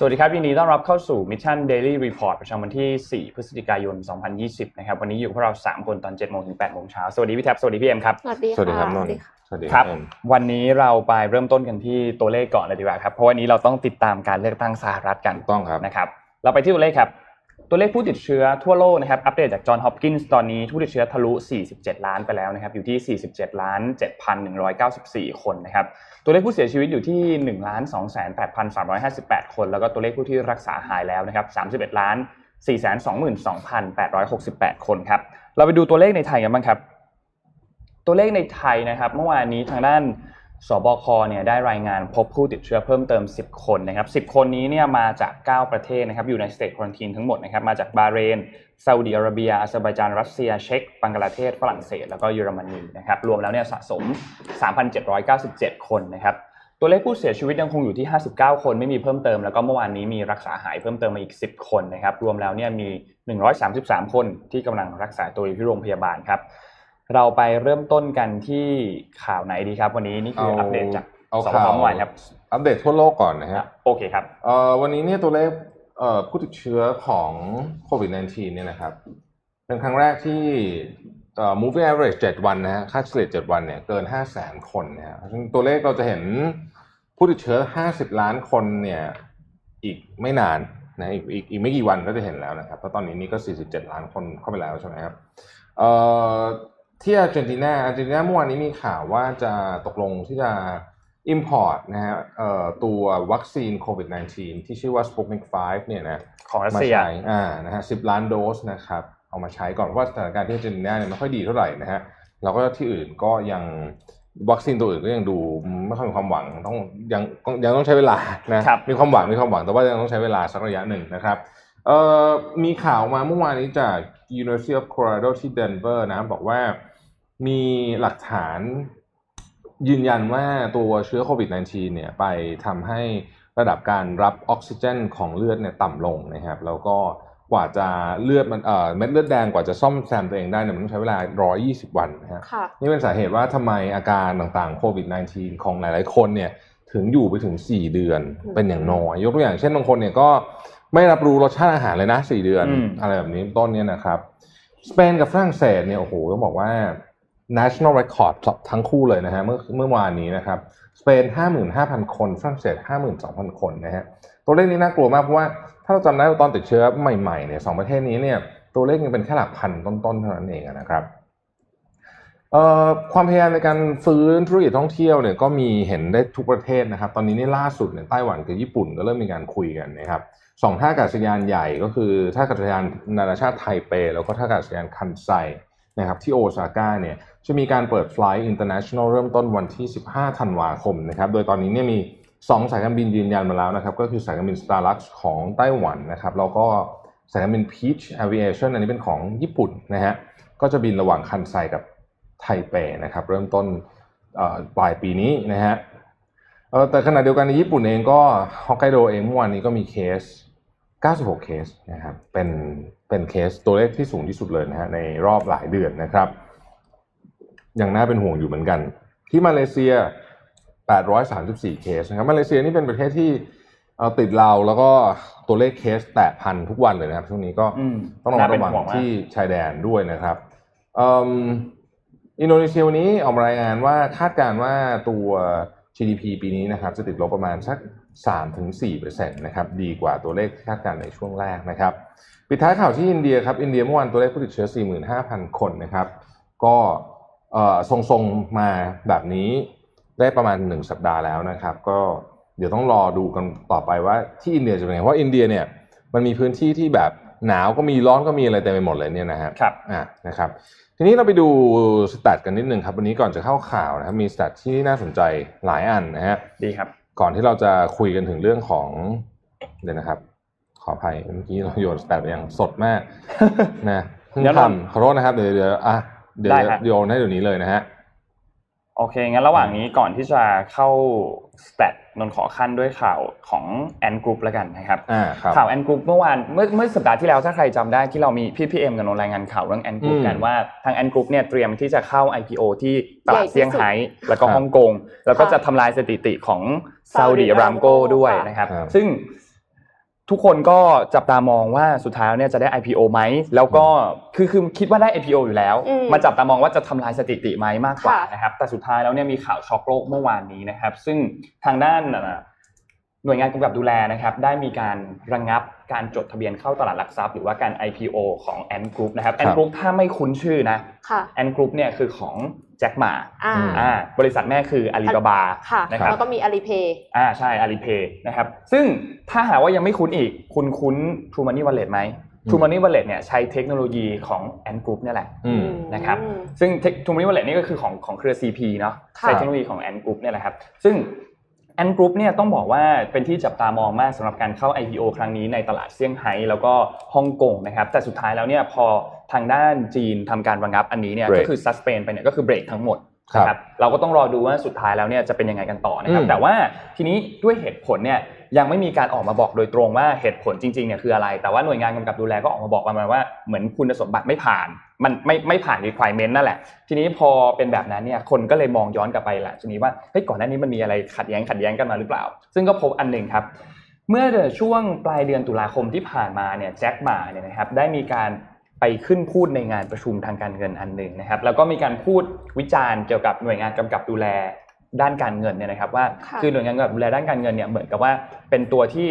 สวัสดีครับยินดีต้อนรับเข้าสู่ Mission Daily Report ประจำวันที่ 4 พฤศจิกายน 2020 นะครับ วันนี้อยู่พวกเรา 3 คนตอน 7 โมงถึง 8 โมงเช้า สวัสดีพี่แท็บ สวัสดีพี่เอ็มครับ สวัสดีสวัสดีครับะนนท์สวัสดีค่ะ สวัสดีครับเอ็มวันนี้เราไปเริ่มต้นกันที่ตัวเลขก่อนเลยดีกว่าครับ เพราะวันนี้เราต้องติดตามการเลือกตั้งสหรัฐกันถูกต้องครับนะครับ เราไปที่ตัวเลขครับ ตัวเลขผู้ติดเชื้อทั่วโลกนะครับ อัปเดตจากจอห์นฮอปกินส์ตอนนี้ผู้ติดเชื้อทะลุ 47 ล้านไปแล้วนะครับ อยู่ที่ 47 ล้าน 7,194 คนนะครับ ตัวเลขผู้เสียชีวิตอยู่ที่1ล้าน2 8 3 5 8คน แล้วก็ตัวเลขผู้ที่รักษาหายแล้วนะครับ31ล้าน4 2 2 8 6 8คนครับ เราไปดูตัวเลขในไทยกันบ้างครับ ตัวเลขในไทยนะครับ เมื่อวานนี้ทางด้าน สบคเนี่ยได้รายงานพบผู้ติดเชื้อเพิ่มเติม 10 คนนะครับ 10 คนนี้เนี่ยมาจาก 9 ประเทศนะครับอยู่ในสเตทควอนตีนทั้งหมดนะครับมาจากบาเรนซาอุดิอาระเบียอาเซอร์ไบจานรัสเซียเช็กบังกลาเทศ ฝรั่งเศส แล้วก็เยอรมนีนะครับรวมแล้วเนี่ยสะสม 3,797 คนนะครับตัวเลขผู้เสียชีวิตยังคงอยู่ที่ 59 คนไม่มีเพิ่มเติม แล้วก็เมื่อวานนี้มีรักษาหายเพิ่มเติมมาอีก 10 คนนะครับรวมแล้วเนี่ยมี 133 คนที่กำลังรักษาตัวอยู่ที่โรงพยาบาลครับ เราไปเริ่มต้นกันที่ข่าวไหนดีครับ วันนี้นี่คืออัปเดตจากเอาสบข่าควเมื่อวานครับ อัปเดตทั่วโลกก่อนนะฮะโอเคครับเอ่อวันนี้เนี่ยตัวเลขเอ่อผู้ติดเชื้อของโควิด -19 เนี่ยนะครับ เป็นครั้งแรกที่เอ่อ moving average 7 วันนะฮะค่าเฉลี่ย7วันเนี่ยเกิน 5 0 0 0 0 0 คนนะฮะเพราะฉะนั้นตัวเลขเราจะเห็นผู้ติดเชื้อ 50 ล้านคนเนี่ยอีกไม่นานนะอีกอีกอีกไม่กี่วันก็จะเห็นแล้วนะครับเพราะตอนนี้นี่ก็ 47 ล้านคนเข้าไปแล้วใช่ไหมครับเอ่อ ที่อาร์เจนตินาอาร์เจนตินาเมื่อวานนี้มีข่าวว่าจะตกลงที่จะ import นะฮะเอ่อตัววัคซีนโควิด -19 ที่ชื่อว่า Sputnik 5 เนี่ยนะของรัสมาเซียใช้อ่านะฮะสิบล้านโดสนะครับ เอามาใช้ก่อนเพราะว่าสถานการณ์ที่อาร์เจนตินาเนี่ยไม่ค่อยดีเท่าไหร่นะฮะแล้วก็ที่อื่นก็ยังวัคซีนตัวอื่นก็ยังดูไม่ค่อยมีความหวังต้องยังยังต้องใช้เวลานะครับมีความหวังมีความหวังแต่ว่ายังต้องใช้เวลาสักระยะหนึ่งนะครับเอ่อมีข่าวมาเมื่อวานนี้จาก University of Colorado ที่เดนเวอร์นะบอกว่ามีหลักฐานยืนยันว่าตัวเชื้อโควิด -19 เนี่ยไปทำให้ระดับการรับออกซิเจนของเลือดเนี่ยต่ำลงนะครับแล้วก็กว่าจะเลือดมันเอ่อเม็ดเลือดแดงกว่าจะซ่อมแซมตัวเองได้เนี่ยมันต้องใช้เวลา 120 วันนะฮะค่ะนี่เป็นสาเหตุว่าทำไมอาการต่างๆโควิด -19 ของหลายๆคนเนี่ยถึงอยู่ไปถึง 4 เดือนอืมเป็นอย่างน้อย ยกตัวอย่างเช่นบางคนเนี่ยก็ ไม่รับรู้รสชาติอาหารเลยนะ4เดือนอืมอะไรแบบนี้ต้นเนี่ยนะครับสเปนกับฝรั่งเศสเนี่ยโอ้โหต้องบอกว่า national record ทั้งคู่เลยนะฮะเมื่อเมื่อวานนี้นะครับสเปน55,000 คนฝรั่งเศส52,000 คนนะฮะตัวเลขนี้น่ากลัวมากเพราะว่าถ้าเราจำได้ว่าตอนติดเชื้อใหม่ๆเนี่ยสองประเทศนี้เนี่ยตัวเลขยังเป็นแค่หลักพันต้นๆเท่านั้นเองนะครับเอ่อความพยายามในการฟื้นธุรกิจท่องเที่ยวเนี่ยก็มีเห็นได้ทุกประเทศนะครับ ตอนนี้นี่ล่าสุดเนี่ยไต้หวันกับญี่ปุ่นก็เริ่มมีการคุยกันนะครับ สองท่าอากาศยานใหญ่ก็คือท่าอากาศยานนานาชาติไทเป แล้วก็ท่าอากาศยานคันไซนะครับที่โอซาก้าเนี่ยจะมีการเปิดไฟล์ international เริ่มต้นวันที่ 15 ธันวาคมนะครับโดยตอนนี้เนี่ยมีสองสายการบินยืนยันมาแล้วนะครับก็คือสายการบิน Starlux ของไต้หวันนะครับแล้วก็สายการบิน Peach Aviation อันนี้เป็นของญี่ปุ่นนะฮะก็จะบินระหว่างคันไซกับไทเปนะครับเริ่มต้นปลายปีนี้นะฮะแต่ขณะเดียวกันในญี่ปุ่นเองก็ฮอกไกโดเองเมื่อวานนี้ก็มีเคส 96 เคสนะครับ เป็นเป็นเคสตัวเลขที่สูงที่สุดเลยนะฮะในรอบหลายเดือนนะครับยังน่าเป็นห่วงอยู่เหมือนกัน ที่มาเลเซีย 834 เคสนะครับมาเลเซียนี่เป็นประเทศที่เอ่อติดเราแล้วก็ตัวเลขเคสแตะพันทุกวันเลยนะครับช่วงนี้ก็อืมต้องระมัดน่าเป็นระวังห่วงมากที่ชายแดนด้วยนะครับเอิ่มอินโดนีเซียวันนี้ออกมารายงานว่าคาดการณ์ว่าตัว GDP ปีนี้นะครับจะติดลบประมาณสัก 3-4%นะครับดีกว่าตัวเลขที่คาดการณ์ในช่วงแรกนะครับปิดท้ายข่าวที่อินเดียครับอินเดียเมื่อวานตัวเลขผู้ติดเชื้อ 45,000 คนนะครับก็เอ่อทรงๆมาแบบนี้ได้ประมาณ 1 สัปดาห์แล้วนะครับ ก็เดี๋ยวต้องรอดูกันต่อไปว่าที่อินเดียจะเป็นไงเพราะอินเดียเนี่ยมันมีพื้นที่ที่แบบหนาวก็มีร้อนก็มีอะไรเต็มไปหมดเลยเนี่ยนะฮะครับอะนะครับทีนี้เราไปดู stat กันนิดนึงครับวันนี้ก่อนจะเข้าข่าวนะครับมี stat ที่น่าสนใจหลายอันนะฮะดีครับ ก่อนที่เราจะคุยกันถึงเรื่องของเดี๋ยวนะครับ ขออภัยเมื่อกี้เราโยน stat ไปอย่างสดมากนะเพิ่งเดี๋ยวเราทำขอโทษนะครับเดี๋ยวเดี๋ยวอะเดี๋ยวได้ครับโยนให้เดี๋ยวนี้เลยนะฮะ โอเค งั้นระหว่างนี้ก่อนที่จะเข้า stat นั้นขอคั่นด้วยข่าวของ Ant Group แล้วกันนะครับอ่าครับข่าว Ant Group เมื่อวานเมื่อเมื่อสัปดาห์ที่แล้วถ้าใครจำได้ที่เรามีพี่พีเอ็มกับนนท์รายงานข่าวเรื่อง Ant Group อืมกันว่าทาง Ant Group เนี่ยเตรียมที่จะเข้า IPO ที่ตลาดใหญ่ที่สุดเซี่ยงไฮ้แล้วก็ครับฮ่องกง แล้วก็ค่ะจะทำลายสถิติของซาอุดิ Saudi อารามโก Aramco ด้วยค่ะนะครับครับ ซึ่ง ทุกคนก็จับตามองว่าสุดท้ายแล้วเนี่ยจะได้ IPO ไหมแล้วก็คือคือคิดว่าได้ IPO อยู่แล้วอืมมาจับตามองว่าจะทำลายสถิติไหมมากกว่าค่ะนะครับ แต่สุดท้ายแล้วเนี่ยมีข่าวช็อกโลกเมื่อวานนี้นะครับ ซึ่งทางด้านอะหน่วยงานกำกับดูแลนะครับ ได้มีการระงงับการจดทะเบียนเข้าตลาดหลักทรัพย์หรือว่าการ IPO ของ Ant Group นะครับ Ant Group ถ้าไม่คุ้นชื่อนะค่ะ Ant Group เนี่ยคือของ แจ็คหมาอ่าอืมอ่าบริษัทแม่คืออาลีบาบาค่ะนะครับแล้วก็มีอาลีเพย์อ่าใช่อาลีเพย์นะครับ ซึ่งถ้าหากว่ายังไม่คุ้นอีก คุณคุ้น True Money Wallet ไหม True Money Wallet เนี่ยใช้เทคโนโลยีของ Ant Group เนี่ยแหละอืมนะครับซึ่ง True Money Wallet นี่ก็คือของของเครือ CP เนาะค่ะใช้เทคโนโลยีของ Ant Group เนี่ยแหละครับซึ่ง Ant Group เนี่ยต้องบอกว่าเป็นที่จับตามองมากสำหรับการเข้า IPO ครั้งนี้ในตลาดเซี่ยงไฮ้แล้วก็ฮ่องกงนะครับแต่สุดท้ายแล้วเนี่ยพอทางด้านจีนทำการระงับอันนี้เนี่ย Break ก็คือ suspend ไปเนี่ยก็คือเบรกทั้งหมดครับนะเราก็ต้องรอดูว่าสุดท้ายแล้วเนี่ยจะเป็นยังไงกันต่อนะครับอืมแต่ว่าทีนี้ด้วยเหตุผลเนี่ย ยังไม่มีการออกมาบอกโดยตรงว่าเหตุผลจริงๆเนี่ยคืออะไร แต่ว่าหน่วยงานกำกับดูแลก็ออกมาบอกประมาณว่าเหมือนคุณสมบัติไม่ผ่าน มันไม่ไม่ผ่าน requirement นั่นแหละ ทีนี้พอเป็นแบบนั้นเนี่ยคนก็เลยมองย้อนกลับไปแหละทีนี้ว่าเฮ้ยก่อนหน้านี้มันมีอะไรขัดแย้งขัดแย้งกันมาหรือเปล่า ซึ่งก็พบอันหนึ่งครับเมื่อช่วงปลายเดือนตุลาคมที่ผ่านมาเนี่ยแจ็คหมาเนี่ยนะครับได้มีการไปขึ้นพูดในงานประชุมทางการเงินอันหนึ่งนะครับแล้วก็มีการพูดวิจารณ์เกี่ยวกับหน่วยงานกำกับดูแล ด้านการเงินเนี่ยนะครับว่าค่ะคือหน่วยงานกำกับดูแลด้านการเงินเนี่ยเหมือนกับว่าเป็นตัวที่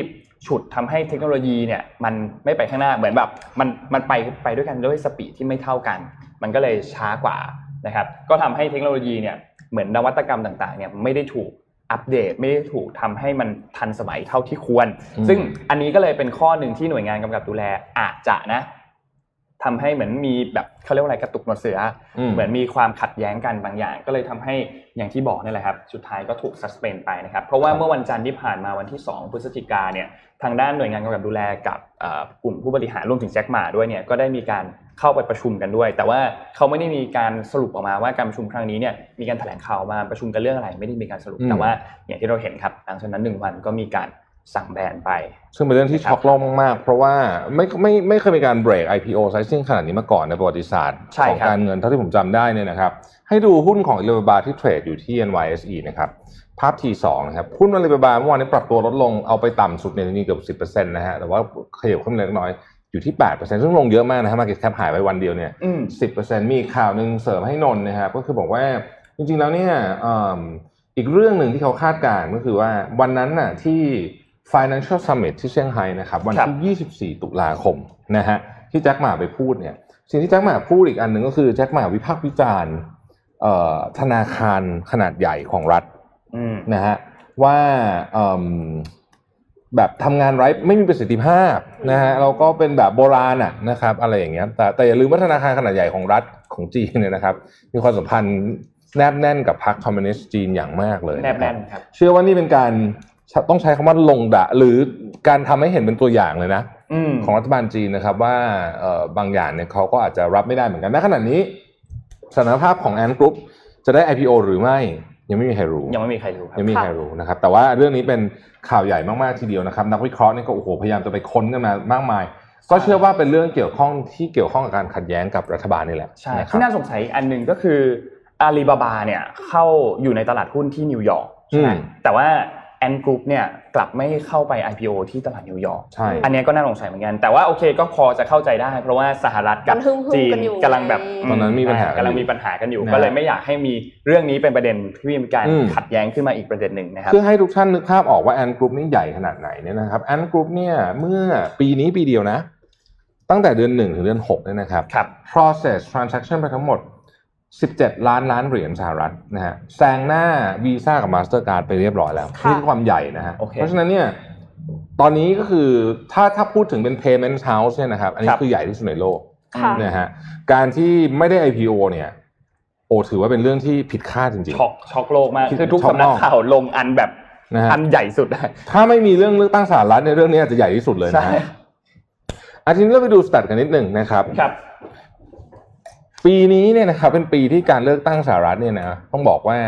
ฉุดทำให้เทคโนโลยีเนี่ยมันไม่ไปข้างหน้าเหมือนแบบมันมันไปไปด้วยกันด้วยสปีดที่ไม่เท่ากัน มันก็เลยช้ากว่านะครับก็ทำให้เทคโนโลยีเนี่ยเหมือนนวัตกรรมต่างๆเนี่ยไม่ได้ถูกอัปเดตไม่ได้ถูกทำให้มันทันสมัยเท่าที่ควรอืมซึ่งอันนี้ก็เลยเป็นข้อหนึ่งที่หน่วยงานกำกับดูแลอาจจะนะ ทำให้เหมือนมีแบบเขาเรียกว่าอะไรกระตุกหนวดเสืออมเหมือนมีความขัดแย้งกันบางอย่าง ก็เลยทำให้อย่างที่บอกนี่แหละครับสุดท้ายก็ถูก suspend ไปนะครับเพราะว่าครับเมื่อวันจันทร์ที่ผ่านมาวันที่ 2 พฤศจิกาเนี่ยทางด้านหน่วยงานกำกับดูแลกับเอ่อกลุ่มผู้บริหารรวมถึงแจ็คหมาด้วยเนี่ยก็ได้มีการเข้าไปประชุมกันด้วย แต่ว่าเขาไม่ได้มีการสรุปออกมาว่าการประชุมครั้งนี้เนี่ยมีการแถลงข่าวมาประชุมกันเรื่องอะไรไม่ได้มีการสรุปอืมแต่ว่าอย่างที่เราเห็นครับหลังจากนั้นหนึ่งวันก็มีการ สั่งแบนไป ซึ่งเป็นเรื่องที่ช็อกโลกมากๆ เพราะว่าไม่ไม่ไม่เคยมีการเบรก IPO sizing ขนาดนี้มาก่อนในประวัติศาสตร์ใช่ของครับการเงินเท่าที่ผมจำได้เนี่ยนะครับ ให้ดูหุ้นของ Alibaba ที่เทรดอยู่ที่ NYSE นะครับภาพ T2 นะครับหุ้น Alibaba เมื่อวานนี้ปรับตัวลดลงเอาไปต่ำสุดเนี่ยนี่เกือบ10%นะฮะแต่ว่าขยับขึ้นเล็กน้อยอยู่ที่ 8%ซึ่งลงเยอะมากนะฮะ market cap หายไปวันเดียวเนี่ยอืม10%มีอีกข่าวหนึ่งเสริมให้นนท์นะครับก็คือบอกว่าจริงๆแล้วเนี่ยอืมอีกเรื่องหนึ่งที่เขาคาดการณ์ก็คือว่าวันนั้นน่ะที่ Financial Summit ที่เซี่ยงไฮ้นะครับวันที่ 24 ตุลาคมนะฮะที่แจ็คหมาไปพูดเนี่ยสิ่งที่แจ็คหมาพูดอีกอันหนึ่งก็คือแจ็คหมาวิพากษ์วิจารณ์เอ่อธนาคารขนาดใหญ่ของรัฐอืมนะฮะว่าเอิ่มแบบทำงานไร้ไม่มีประสิทธิภาพนะฮะเราก็เป็นแบบโบราณอะนะครับ อะไรอย่างเงี้ยแต่แต่อย่าลืมว่าธนาคารขนาดใหญ่ของรัฐของจีนเนี่ยนะครับ มีความสัมพันธ์แนบแน่นกับพรรคคอมมิวนิสต์จีนอย่างมากเลยแนบแน่นครับครับเชื่อว่านี่เป็นการ ต้องใช้คำว่าลงดะ หรือการทำให้เห็นเป็นตัวอย่างเลยนะอืมของรัฐบาลจีนนะครับ ว่าเอ่อบางอย่างเนี่ยเขาก็อาจจะรับไม่ได้เหมือนกันณขณะนี้สถานภาพของแอนกรุ๊ปจะได้ IPO หรือไม่ยังไม่มีใครรู้ ยังไม่มีใครรู้ครับยังไม่มีใครรู้นะครับ แต่ว่าเรื่องนี้เป็นข่าวใหญ่มากๆทีเดียวนะครับ นักวิเคราะห์นี่ก็โอ้โหพยายามจะไปค้นกันมามากมาย ก็เชื่อว่าเป็นเรื่องเกี่ยวข้องที่เกี่ยวข้องกับการขัดแย้งกับรัฐบาลนี่แหละใช่นะครัที่บน่าสงสัยอีกอันหนึ่งก็คืออาลีบาบาเนี่ยเข้าอยู่ในตลาดหุ้นที่นิวยอร์กใช่ไหมอืมแต่ว่า Ant Group เนี่ยกลับไม่เข้าไป IPO ที่ตลาดนิวยอร์กใช่อันเนี้ยก็น่าสงสัยเหมือนกัน แต่ว่าโอเคก็พอจะเข้าใจได้ เพราะว่าสหรัฐกับมันฮึ่มๆจีนกันอยู่กำลังแบบไงตอนนั้นมีปัญหากันอยู่กำลังมีปัญหากันอยู่นะก็เลยไม่อยากให้มีเรื่องนี้เป็นประเด็นที่มีการอืมขัดแย้งขึ้นมาอีกประเด็นหนึ่งนะครับเพื่อให้ทุกท่านนึกภาพออกว่า Ant Group นี่ใหญ่ขนาดไหนเนี่ยนะครับ Ant Group เนี่ยเมื่อปีนี้ปีเดียวนะ ตั้งแต่เดือนหนึ่งถึงเดือนหกเนี่ยนะครับครับ process transaction ไปทั้งหมด 17 ล้านล้านเหรียญสหรัฐนะฮะแซงหน้าวีซ่ากับ Mastercard ไปเรียบร้อยแล้วค่ะนี่คือความใหญ่นะฮะโอเคเพราะฉะนั้นเนี่ยตอนนี้ก็คือถ้าถ้าพูดถึงเป็น payment house เนี่ยนะครับ อันนี้ครับคือใหญ่ที่สุดในโลกค่ะนะฮะการที่ไม่ได้ IPO เนี่ยโอ้ถือว่าเป็นเรื่องที่ผิดคาดจริงช็อกช็อกโลกมากคิดคือทุกช็อกสำนักมากข่าวลงอันแบบนะฮะอันใหญ่สุด ถ้าไม่มีเรื่องเลือกตั้งสหรัฐในเรื่องนี้อาจจะใหญ่ที่สุดเลยนะใช่ฮะอาทีนี้เราไปดู stat กันนิดหนึ่งนะครับครับ ปีนี้เนี่ยนะครับเป็นปีที่การเลือกตั้งสหรัฐเนี่ยนะต้องบอกว่า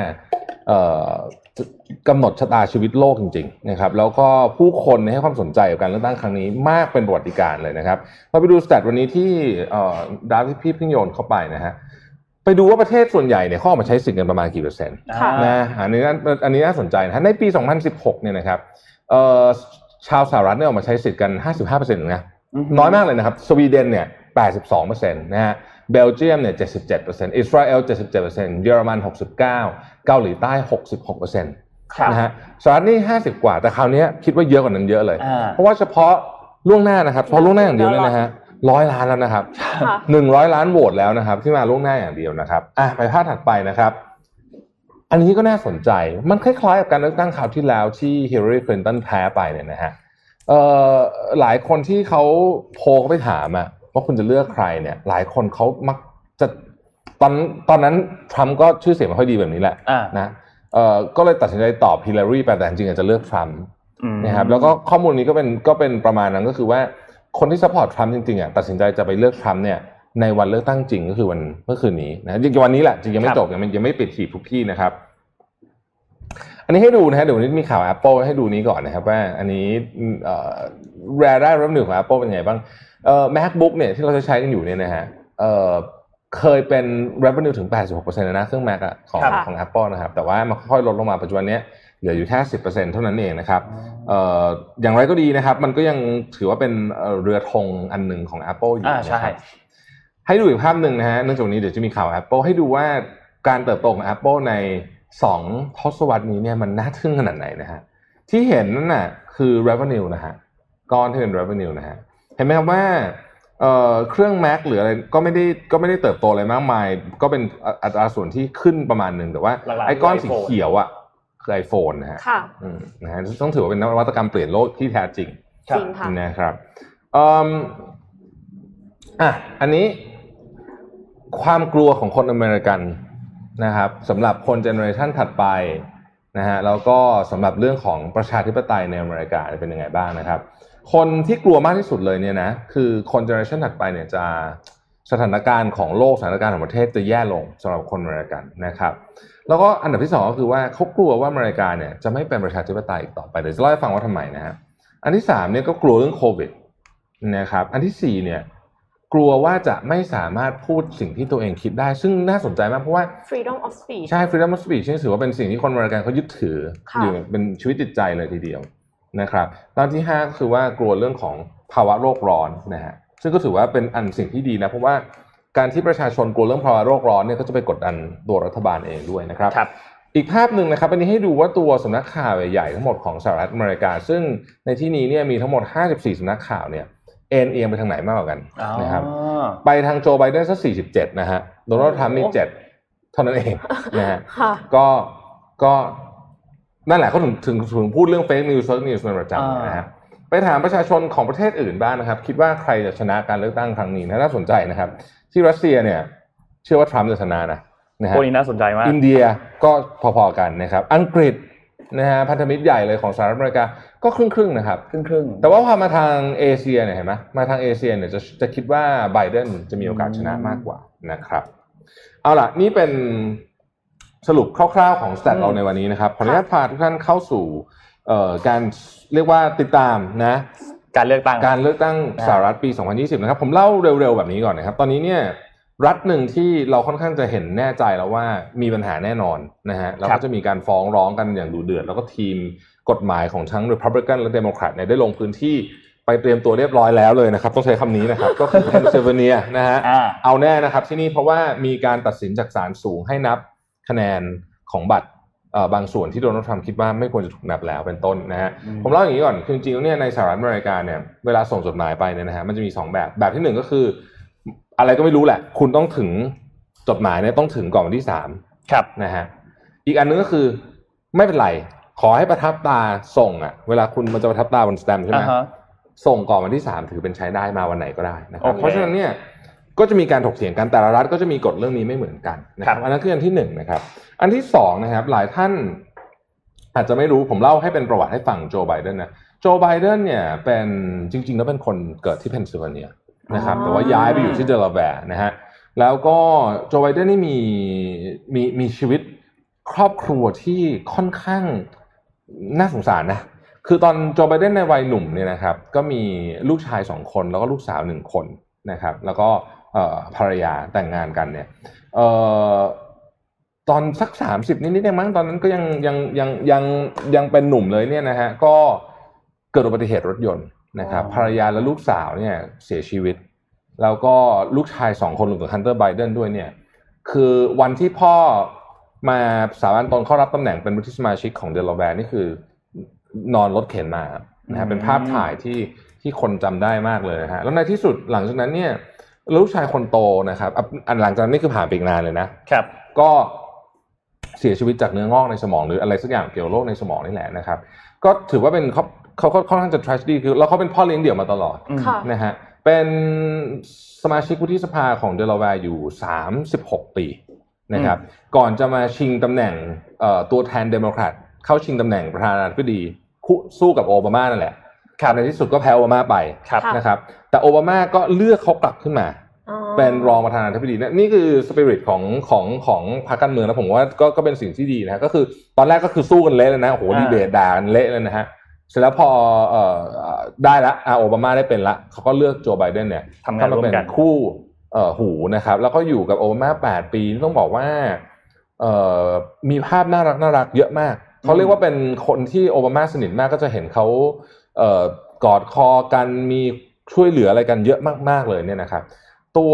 เอ่อกำหนดชะตาชีวิตโลกจริงๆนะครับแล้วก็ผู้คนเนี่ยให้ความสนใจกับการเลือกตั้งครั้งนี้มากเป็นประวัติการณ์เลยนะครับเราไปดูสแตทวันนี้ที่เอ่อดาวที่พี่เพิ่งโยนเข้าไปนะฮะไปดูว่าประเทศส่วนใหญ่เนี่ยเขาออกมาใช้สิทธิ์กันประมาณกี่เปอร์เซ็นต์ค่ะนะอันนี้น่าอันนี้น่าสนใจนะฮะในปี 2016 เนี่ยนะครับเอ่อชาวสหรัฐเนี่ยออกมาใช้สิทธิ์กัน 55%นะอือฮึน้อยมากเลยนะครับสวีเดนเนี่ย 82%นะฮะ เบลเยียมเนี่ย77%อิสราเอล77%เยอรมัน 69%เกาหลีใต้ 66%นครับะฮะสหรัฐนี่ 50 กว่า แต่คราวนี้คิดว่าเยอะกว่านั้นเยอะเลยอ่าเพราะว่าเฉพาะล่วงหน้านะครับเฉพาะล่วงหน้าอย่างเดียวเนี่ยนะฮะร้อยล้านแล้วนะครับค่ะหนึ่งร้อยล้านโหวตแล้วนะครับ ที่มาล่วงหน้าอย่างเดียวนะครับอะไปภาพถัดไปนะครับ อันนี้ก็น่าสนใจมันคล้ายๆกับการเลือกตั้งคราวที่แล้วที่ฮิลลารีคลินตันแพ้ไปเนี่ยนะฮะเอ่อหลายคนที่เขาโพลเขาไปถามอะ ว่าคุณจะเลือกใครเนี่ย หลายคนเขามักจะตอนตอนนั้นทรัมป์ก็ชื่อเสียงไม่ค่อยดีแบบนี้แหละอ่านะเอ่อก็เลยตัดสินใจตอบฮิลลารีไปแต่จริงๆอาจจะเลือกทรัมป์อืมนะครับแล้วก็ข้อมูลนี้ก็เป็นก็เป็นประมาณนั้นก็คือว่าคนที่ support ทรัมป์จริงๆอะตัดสินใจจะไปเลือกทรัมป์เนี่ยในวันเลือกตั้งจริงก็คือวันเมื่อคืนนี้นะจริงๆวันนี้แหละจริงๆยังไม่จบยังไม่ยังไม่ปิดหีบทุกที่นะครับ อันนี้ให้ดูนะฮะเดี๋ยววันนี้มีข่าว Apple ให้ดูนี้ก่อนนะครับว่าอันนี้เอ่อรายได้ revenue ของ Apple เป็นไงบ้าง เอ่อ MacBook เนี่ยที่เราจะใช้กันอยู่เนี่ยนะฮะเอ่อเคยเป็น revenue ถึง 86%เลยนะเครื่อง Mac อะของค่ะของ Apple นะครับ แต่ว่ามันค่อยๆลดลงมาปัจจุบันเนี้ยเหลืออยู่แค่ 10%เท่านั้นเองนะครับเอ่ออย่างไรก็ดีนะครับ มันก็ยังถือว่าเป็นเอ่อเรือธงอันหนึ่งของ Apple อยู่อ่านะใช่ครับให้ดูอีกภาพหนึ่งนะฮะเนื่องจากวันนี้เดี๋ยวจะมีข่าว Apple ให้ดูว่าการเติบโตของ Apple ในสองทศวรรษนี้เนี่ยมันน่าทึ่งขนาดไหนนะฮะที่เห็นนั่นน่ะคือ revenue นะฮะก้อนที่เป็น revenue นะฮะ เห็นไหมครับว่าเอ่อเครื่อง Mac หรืออะไรก็ไม่ได้ก็ไม่ได้เติบโตอะไรมากมาย ก็เป็นอัตราส่วนที่ขึ้นประมาณหนึ่งแต่ว่าหลักๆไอ้ก้อนสีคือ iPhone เขียวอะคือ iPhone นะฮะค่ะอืมนะฮะต้องถือว่าเป็นนวัตกรรมเปลี่ยนโลกที่แท้จริงจริงค่ะนะครับอืมอะอันนี้ความกลัวของคนอเมริกันนะครับสำหรับคนเจเนอเรชันถัดไปนะฮะแล้วก็สำหรับเรื่องของประชาธิปไตยในอเมริกาเป็นยังไงบ้างนะครับ คนที่กลัวมากที่สุดเลยเนี่ยนะคือคนเจเนอเรชันถัดไปเนี่ยจะสถานการณ์ของโลกสถานการณ์ของประเทศจะแย่ลงสำหรับคนอเมริกันนะครับ แล้วก็อันดับที่สองก็คือว่าเขากลัวว่าอเมริกาเนี่ยจะไม่เป็นประชาธิปไตยอีกต่อไปเดี๋ยวจะเล่าให้ฟังว่าทำไมนะฮะอันที่สามเนี่ยก็กลัวเรื่องโควิดนะครับ อันที่สี่เนี่ยกลัวว่าจะไม่สามารถพูดสิ่งที่ตัวเองคิดได้ ซึ่งน่าสนใจมากเพราะว่า freedom of speech ใช่ freedom of speech นี่ถือว่าเป็นสิ่งที่คนอเมริกันเขายึดถือค่ะอยู่เป็นชีวิตจิตใจเลยทีเดียว นะครับตอนที่ห้าก็คือว่ากลัวเรื่องของภาวะโลกร้อนนะฮะซึ่งก็ถือว่าเป็นอันสิ่งที่ดีนะเพราะว่าการที่ประชาชนกลัวเรื่องภาวะโลกร้อนเนี่ยก็จะไปกดดันตัวรัฐบาลเองด้วยนะครับครับอีกภาพหนึ่งนะครับอันนี้ให้ดูว่าตัวสำนักข่าวใหญ่ๆทั้งหมดของสหรัฐอเมริกา ซึ่งในที่นี้เนี่ยมีทั้งหมด 54สำนักข่าวเนี่ยเอ็นเอียงไปทางไหนมากกว่ากันนะครับไปทางโจไบเดนสัก47นะฮะโดนัลด์ทรัมป์นี่โอ้7เท่านั้นเองนะฮะค่ะก็ก็ นั่นแหละเขาถึงถึงถึงพูดเรื่อง fake news fake news เป็นประจำนะฮะไปถามประชาชนของประเทศอื่นบ้างนะครับ คิดว่าใครจะชนะการเลือกตั้งครั้งนี้นะน่าสนใจนะครับ ที่รัสเซียเนี่ย เชื่อว่าทรัมป์จะชนะนะนะฮะพวกนี้น่าสนใจมาก อินเดียก็พอๆกันนะครับ อังกฤษนะฮะพันธมิตรใหญ่เลยของสหรัฐอเมริกาก็ครึ่งๆนะครับครึ่งครึ่งๆแต่ว่าพอมาทางเอเชียเนี่ยเห็นไหมมาทางเอเชียเนี่ยจะจะคิดว่าไบเดนจะมีโอกาสชนะมากกว่านะครับ เอาล่ะ นี่เป็น สรุปคร่าวๆของสแตทเราในวันนี้นะครับขออนุญาตพาทุกท่านเข้าสู่เอ่อการเรียกว่าติดตามนะการเลือกตั้งการเลือกตั้งสหรัฐปี 2020 นะครับ ผมเล่าเร็วๆแบบนี้ก่อนนะครับ ตอนนี้เนี่ยรัฐหนึ่งที่เราค่อนข้างจะเห็นแน่ใจแล้วว่ามีปัญหาแน่นอนนะฮะแล้วครัก็บจะมีการฟ้องร้องกันอย่างดุเดือด แล้วก็ทีมกฎหมายของทั้ง Republican และ Democrat เนี่ยได้ลงพื้นที่ไปเตรียมตัวเรียบร้อยแล้วเลยนะครับ ต้องใช้คำนี้นะครับ ก็คือ Pennsylvania นะฮะอ่าเอาแน่นะครับที่นี่เพราะว่ามีการตัดสินจากศาลสูงให้นับ คะแนนของบัตรเอ่อบางส่วนที่โดนัลด์ทรัมป์คิดว่าไม่ควรจะถูกนับแล้วเป็นต้นนะฮะอืมผมเล่าอย่างนี้ก่อนคือจริงๆแล้วเนี่ยในสหรัฐอเมริกาเนี่ยเวลาส่งจดหมายไปเนี่ยนะฮะมันจะมีสองแบบ แบบที่หนึ่งก็คือ อะไรก็ไม่รู้แหละ คุณต้องถึงจดหมายเนี่ยต้องถึงก่อนวันที่สามครับนะฮะอีกอันนึงก็คือไม่เป็นไรขอให้ประทับตาส่งอะเวลาคุณมันจะประทับตาบนสแตมป์ใช่ไหมอ่าฮะส่งก่อนวันที่สามถือเป็นใช้ได้มาวันไหนก็ได้นะครับโอเคเพราะฉะนั้นเนี่ย ก็จะมีการถกเถียงกันแต่ละรัฐก็จะมีกฎเรื่องนี้ไม่เหมือนกันนะคครัรับบอันนั้นคืออันที่หนึ่งนะครับ อันที่สองนะครับ หลายท่านอาจจะไม่รู้ผมเล่าให้เป็นประวัติให้ฟังโจไบเดนนะโจไบเดนเนี่ยเป็นจริง ๆ แล้วเป็นคนเกิดที่เพนซิลเวเนียนะครับอ๋อแต่ว่าย้ายไปอยู่ที่เดลาแวร์นะฮะแล้วก็โจไบเดนนี่มีมีมีชีวิตครอบครัวที่ค่อนข้างน่าสงสารนะคือตอนโจไบเดนในวัยหนุ่มเนี่ยนะครับ ก็มีลูกชายสองคนแล้วก็ลูกสาวหนึ่งคนนะครับ แล้วก็เอ่อ ภรรยาแต่งงานกันเนี่ยเอ่อตอนสักสามสิบนิดๆเองมั้งตอนนั้นก็ยังยังยังยังยังเป็นหนุ่มเลยเนี่ยนะฮะก็เกิดอุบัติเหตุรถยนต์นะครับอ๋อภรรยาและลูกสาวเนี่ยเสียชีวิต แล้วก็ลูกชายสองคนรวมถึงฮันเตอร์ไบเดนด้วยเนี่ยคือวันที่พ่อมาสาบานตนเข้ารับตำแหน่งเป็นวุฒิสมาชิกของเดลาแวร์นี่คือนอนรถเข็นมานะฮะเป็นภาพถ่ายที่ที่คนจำได้มากเลยนะฮะแล้วในที่สุดหลังจากนั้นเนี่ย ลูกชายคนโตนะครับอะอันหลังจากนั้นนี่คือผ่านไปอีกนานเลยนะครับ ก็เสียชีวิตจากเนื้องอกในสมองหรืออะไรสักอย่างเกี่ยวกับโรคในสมองนี่แหละนะครับ ก็ถือว่าเป็นเขาเขาเขาค่อนข้างจะ tragedy คือแล้วเขาเป็นพ่อเลี้ยงเดี่ยวมาตลอดอืมค่ะนะฮะเป็นสมาชิกวุฒิสภาของเดลาแวร์อยู่ 36 ปีนะครับ ก่อนจะมาชิงตำแหน่งเอ่อตัวแทนเดโมแครตเข้าชิงตำแหน่งประธานาธิบดีคู่สู้กับโอบามานั่นแหละในที่สุดก็แพ้โอบามาไปครับค่ะนะครับ แต่โอบามาก็เลือกเขากลับขึ้นมาอ๋อเป็นรองประธานาธิบดีนะนี่คือสปิริตของของของพรรคการเมืองแล้วผมว่าก็ก็เป็นสิ่งที่ดีนะฮะก็คือตอนแรกก็คือสู้กันเละเลยนะโอ้โหอ่าดีเบตด่ากันเละเลยนะฮะเสร็จแล้วพอเอ่อได้ละอ่าโอบามาได้เป็นละเขาก็เลือกโจไบเดนเนี่ยทำงานร่วมเป็นกันคู่เอ่อหูนะครับ แล้วก็อยู่กับโอบามาแปดปีต้องบอกว่าเอ่อมีภาพน่ารักน่ารักเยอะมากเขาเรียกว่าเป็นคนที่โอบามาสนิทมากก็จะเห็นเขาเอ่อกอดคอกันมี ช่วยเหลืออะไรกันเยอะมาก ๆ เลยเนี่ยนะครับ ตัว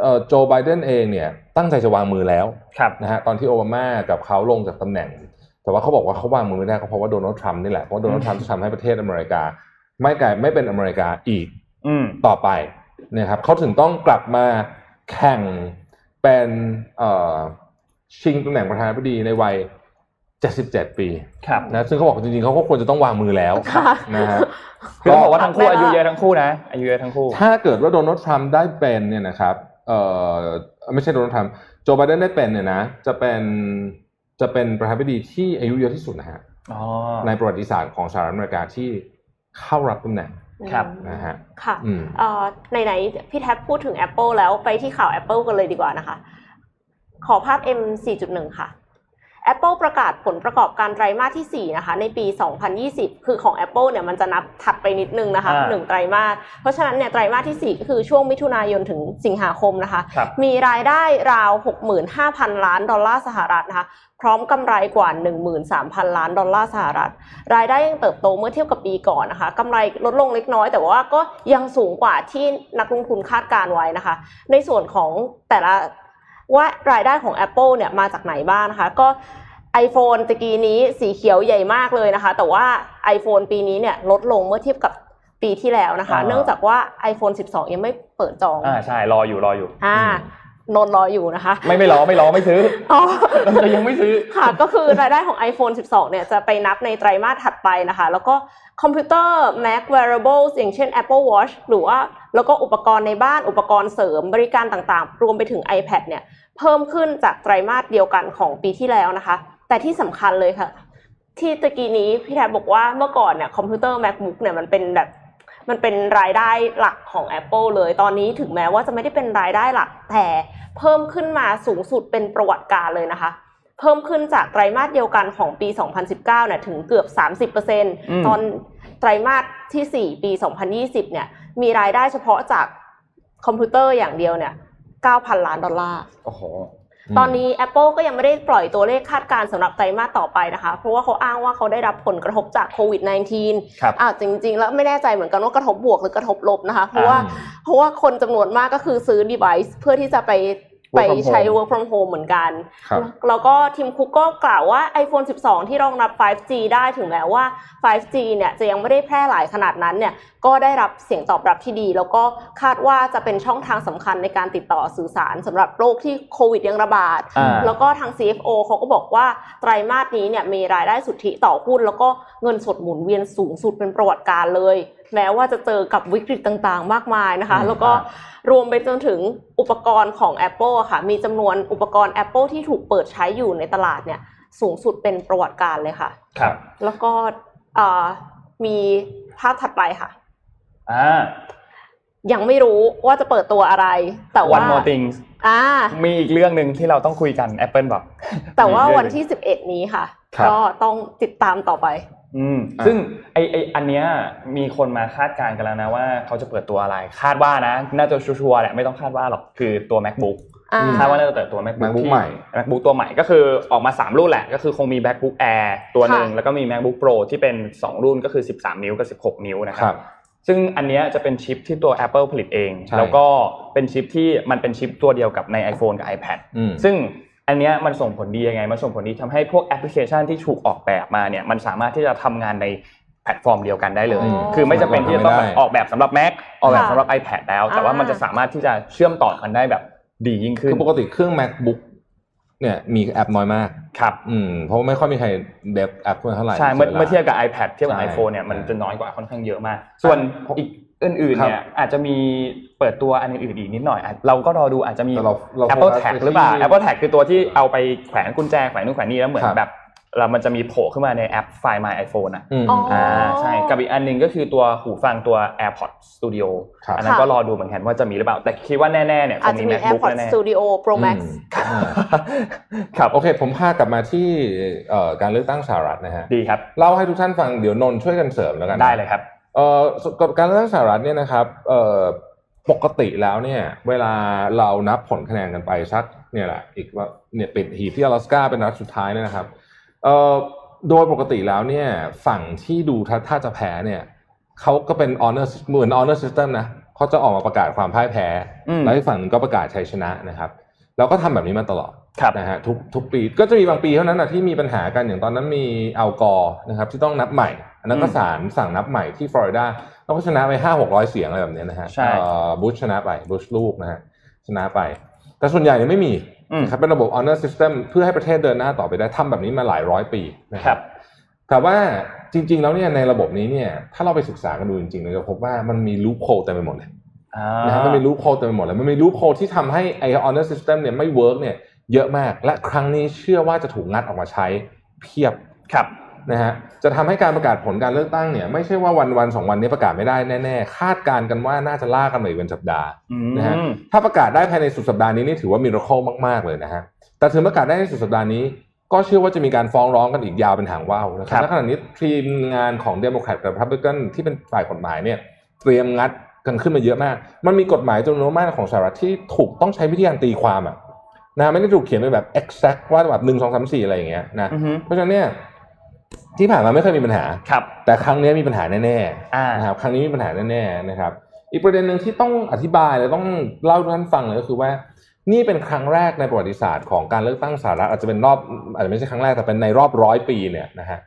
เอ่อโจไบเดนเองเนี่ยตั้งใจจะวางมือแล้วครับนะฮะตอนที่โอบามากับเขาลงจากตำแหน่ง แต่ว่าเขาบอกว่าเขาวางมือไม่ได้ก็เพราะว่าโดนัลด์ทรัมป์นี่แหละเพราะว่าโดนัลด์ทรัมป์จะทำให้ประเทศอเมริกา ไม่กลายไม่เป็นอเมริกาอีกอืมต่อไปนะครับเขาถึงต้องกลับมาแข่งเป็นเอ่อชิงตำแหน่งประธานาธิบดีในวัย 77 ปีครับนะซึ่งเขาบอกจริงๆเขาก็ควรจะต้องวางมือแล้วค่ะนะฮะคือต้องบอกว่าทั้งคู่ได้ละอายุเยอะทั้งคู่นะอายุเยอะทั้งคู่ ถ้าเกิดว่าโดนัลด์ทรัมป์ได้เป็นเนี่ยนะครับเอ่อไม่ใช่โดนัลด์ทรัมป์โจไบเดนได้เป็นเนี่ยนะจะเป็นจะเป็นประธานาธิบดีที่อายุเยอะที่สุดนะฮะอ๋อในประวัติศาสตร์ของสหรัฐอเมริกาที่เข้ารับตำแหน่งครับนะฮะค่ะอืมเอ่อไหนๆพี่แท็บพูดถึง Apple แล้วไปที่ข่าว Apple กันเลยดีกว่านะคะ ขอภาพ M 4.1 ค่ะ Apple ประกาศผลประกอบการไตรมาสที่ 4 นะคะ ในปี 2020 คือของ Apple เนี่ยมันจะนับถัดไปนิดนึงนะคะอ่าหนึ่งไตรมาส เพราะฉะนั้นเนี่ยไตรมาสที่ 4 ก็คือช่วงมิถุนายนถึงสิงหาคมนะคะครับมีรายได้ราว 65,000 ล้านดอลลาร์สหรัฐนะคะ พร้อมกำไรกว่า 13,000 ล้านดอลลาร์สหรัฐ รายได้ยังเติบโตเมื่อเทียบกับปีก่อนนะคะกำไรลดลงเล็กน้อย แต่ว่าก็ยังสูงกว่าที่นักลงทุนคาดการไว้นะคะ ในส่วนของแต่ละ ว่ารายได้ของ Apple เนี่ยมาจากไหนบ้างนะคะ ก็ iPhone ตะกี้นี้สีเขียวใหญ่มากเลยนะคะ แต่ว่า iPhone ปีนี้เนี่ยลดลงเมื่อเทียบกับปีที่แล้วนะคะ อ่า เนื่องจากว่า iPhone 12 ยังไม่เปิดจอง อ่าใช่รออยู่รออยู่อ่า อืม นนท์รออยู่นะคะ ไม่ไม่รอไม่รอไม่ซื้ออ๋อแต่ยังไม่ซื้อค่ะก็คือรายได้ของ iPhone 12 เนี่ยจะไปนับในไตรมาสถัดไปนะคะ แล้วก็คอมพิวเตอร์ Mac wearables อย่างเช่น Apple Watch หรือว่าแล้วก็อุปกรณ์ในบ้านอุปกรณ์เสริมบริการต่างๆ รวมไปถึง iPad เนี่ยเพิ่มขึ้นจากไตรมาสเดียวกันของปีที่แล้วนะคะ แต่ที่สำคัญเลยค่ะ ที่ตะกี้นี้พี่แทบบอกว่าเมื่อก่อนเนี่ยคอมพิวเตอร์ MacBook เนี่ยมันเป็นแบบ มันเป็นรายได้หลักของ Apple เลย ตอนนี้ถึงแม้ว่าจะไม่ได้เป็นรายได้หลัก แต่เพิ่มขึ้นมาสูงสุดเป็นประวัติการเลยนะคะ เพิ่มขึ้นจากไตรมาสเดียวกันของปี 2019เนี่ยถึงเกือบม30%ตอนไตรมาสที่ 4 ปี 2020 เนี่ย มีรายได้เฉพาะจากคอมพิวเตอร์อย่างเดียวเนี่ย 9,000 ล้านดอลลาร์ โอ้โห ตอนนี้ Apple ก็ยังไม่ได้ปล่อยตัวเลขคาดการณ์สำหรับไตรมาสต่อไปนะคะ เพราะว่าเขาอ้างว่าเขาได้รับผลกระทบจากโควิด -19 ครับอ่าจริง ๆ แล้วไม่แน่ใจเหมือนกันว่ากระทบบวกหรือกระทบลบนะคะ เพราะว่าอืมเพราะว่าคนจำนวนมากก็คือซื้อ device เพื่อที่จะไป ไป Work from ใช้ home work from home เหมือนกันครับแล้วก็ทีมคุกก็กล่าวว่า iPhone 12 ที่รองรับ 5G ได้ถึงแม้ว่า 5G เนี่ยจะยังไม่ได้แพร่หลายขนาดนั้นเนี่ยก็ได้รับเสียงตอบรับที่ดี แล้วก็คาดว่าจะเป็นช่องทางสำคัญในการติดต่อสื่อสารสำหรับโรคที่โควิดยังระบาดอ่าแล้วก็ทาง CFO เขาก็บอกว่าไตรมาสนี้เนี่ยมีรายได้สุทธิต่อหุ้น แล้วก็เงินสดหมุนเวียนสูงสุดเป็นประวัติการเลย แม้ว่าจะเจอกับวิกฤตต่างๆ มากมายนะคะอืมแล้วก็รวมไปจนถึงอุปกรณ์ของ Apple อะค่ะ มีจำนวนอุปกรณ์ Apple ที่ถูกเปิดใช้อยู่ในตลาดเนี่ย สูงสุดเป็นประวัติการเลยค่ะ ครับ แล้วก็อ่ามีภาพถัดไปค่ะ อ่า ยังไม่รู้ว่าจะเปิดตัวอะไร แต่ว่า one more thing อ่า มีอีกเรื่องหนึ่งที่เราต้องคุยกัน Apple บอก แต่ว่ามีเรื่องวันที่ 11 นี้ค่ะครับก็ต้องติดตามต่อไป อืมอะซึ่งไอไออันเนี้ยมีคนมาคาดการณ์กันแล้วนะว่าเขาจะเปิดตัวอะไรคาดว่านะ น่าจะชัวร์ๆแหละไม่ต้องคาดว่าหรอกคือตัว MacBook อ่าคาดว่าน่าจะเปิดตัว MacBook MacBook ที่ใหม่ MacBook ตัวใหม่ก็คือออกมา 3 รุ่นแหละก็คือคงมี MacBook Air ตัวหนึ่งค่ะแล้วก็มี MacBook Pro ที่เป็น 2 รุ่นก็คือ 13 นิ้วกับ16 นิ้วนะคครัรับบซึ่งอันเนี้ยจะเป็นชิปที่ตัว Apple ผลิตเองใช่แล้วก็เป็นชิปที่มันเป็นชิปตัวเดียวกับใน iPhone กับ iPad อืมซึ่ง อันเนี้ยมันส่งผลดียังไง มันส่งผลดีทำให้พวกแอปพลิเคชันที่ถูกออกแบบมาเนี่ยมันสามารถที่จะทำงานในแพลตฟอร์มเดียวกันได้เลยอ๋อคือไม่จำเป็นที่จะต้องแบบไม่ได้ออกแบบสำหรับ Mac ออกแบบค่ะสำหรับ iPad แล้ว แต่ว่าอ่ามัมันจะสามารถที่จะเชื่อมต่อกันได้แบบดียิ่งขึ้นคือปกติเครื่อง MacBook เนี่ยมีแอปน้อยมากครับอืมเพราะว่าไม่ค่อยมีใคร dev แอปเท่าไหร่ใช่เมื่อสีวลาเมื่อเทียบกับ iPad เทียบกับใช่ iPhone เนี่ยมันใช่จะน้อยกว่าค่อนข้างเยอะมาก ส่วนอีก อื่นๆเนี่ยอาจจะมีเปิดตัวอันอื่นๆอีกนิดหน่อยอะเราก็รอดูอาจจะมีแต่เราเรา Apple โฟกัส Tag ไปที่หรือเปล่า Apple Tag คือตัวที่เอาไปแขวนกุญแจแขวนนู่นแขวนนี่แล้วเหมือนครับแบบเรามันจะมีโผล่ขึ้นมาในแอปไฟล์ My iPhone อะอืมอ๋ออ่าใช่กับอีกอันหนึ่งก็คือตัวหูฟังตัว AirPods Studio ครับอันนั้นค่ะก็รอดูเหมือนกันว่าจะมีหรือเปล่า แต่คิดว่าแน่ๆเนี่ยคอาจงจะมีมี MacBook AirPods แน่ Studio Pro Max อืมอ่าๆครับโอเค ผมพากลับมาที่เอ่อการเลือกตั้งสหรัฐนะฮะดีครับเล่าให้ทุกท่านฟังเดี๋ยวนนท์ช่วยกันเสริมแล้วกันนะได้เลยครับ เอ่อการเลือกตั้งสหรัฐเนี่ยนะครับเอ่อปกติแล้วเนี่ย เวลาเรานับผลคะแนนกันไปสักเนี่ยแหละอีกว่าเนี่ยปิดหีบที่อลาสกาเป็นรัฐสุดท้ายเนี่ยนะครับเอ่อโดยปกติแล้วเนี่ยฝั่งที่ดูถ้าถ้าจะแพ้เนี่ยเขาก็เป็น honor เหมือน honor system นะเขาจะออกมาประกาศความพ่ายแพ้อืมแล้วอีกฝั่งหนึ่งก็ประกาศชัยชนะนะครับแล้วก็ทำแบบนี้มาตลอดครับนะฮะทุกทุกปีก็จะมีบางปีเท่านั้นนะที่มีปัญหากันอย่างตอนนั้นมีอัลกอร์นะครับที่ต้องนับใหม่ อันนั้นก็อืมศาลสั่งนับใหม่ที่ฟลอริดาแล้วก็ชนะไปห้าหกร้อยเสียงอะไรแบบเนี้ยนะฮะใช่บุชชนะไปบุชลูกนะฮะชนะไป แต่ส่วนใหญ่เนี่ยไม่มีอืมนะครับเป็นระบบ honor system เพื่อให้ประเทศเดินหน้าต่อไปได้ทำแบบนี้มาหลายร้อยปีนะคครัรับแต่ว่าจริง ๆ แล้วเนี่ยในระบบนี้เนี่ยถ้าเราไปศึกษากันดูจริงๆเราจะพบว่ามันมี loophole เต็มไปหมดเลยอ่านะครับมันมี loophole เต็มไปหมดเลยมันมี loophole ที่ทำให้ไอ้ honor system เนี่ยไม่เวิร์กเนี่ยเยอะมาก และครั้งนี้เชื่อว่าจะถูกงัดออกมาใช้เพียบครับ นะฮะจะทำให้การประกาศผลการเลือกตั้งเนี่ยไม่ใช่ว่าวันวันสองวันนี้ประกาศไม่ได้แน่ๆคาดการณ์กันว่าน่าจะล่ากันไปอีกเป็นสัปดาห์อืมนะฮะถ้าประกาศได้ภายในสุดสัปดาห์นี้นี่ถือว่ามีร c มากๆเลยนะฮะแต่ถึงประกาศได้ในสุดสัปดาห์นี้ ก็เชื่อว่าจะมีการฟ้องร้องกันอีกยาวเป็นหางว่าวนะคครัรับบและขณะนี้ทีมงานของเดโมแครตกับ r ับ b ิกันที่เป็นฝ่ายกฎหมายเนี่ยเตรียมงัดกันขึ้นมาเยอะมาก มันมีกฎหมายจำนวนมากของสหรัฐที่ถูกต้องใช้วิธีการตีความอะนะไม่ได้ถูกเขียนเป็นแบบ exact ว่าแบบหนึ่งสองสามสี่อะไรอย่างเงี้ยนะอือฮึเพราะฉะนั้นเนี่ย ที่ผ่านมาไม่เคยมีปัญหาครับแต่ครั้งนี้มีปัญหาแน่อ่าๆนะครับครั้งนี้มีปัญหาแน่ๆนะครับ อีกประเด็นหนึ่งที่ต้องอธิบายและต้องเล่าให้ท่านฟังเลยก็คือว่า นี่เป็นครั้งแรกในประวัติศาสตร์ของการเลือกตั้งสหรัฐอาจจะเป็นรอบอาจจะไม่ใช่ครั้งแรกแต่เป็นในรอบร้อยปีเนี่ยนะฮะ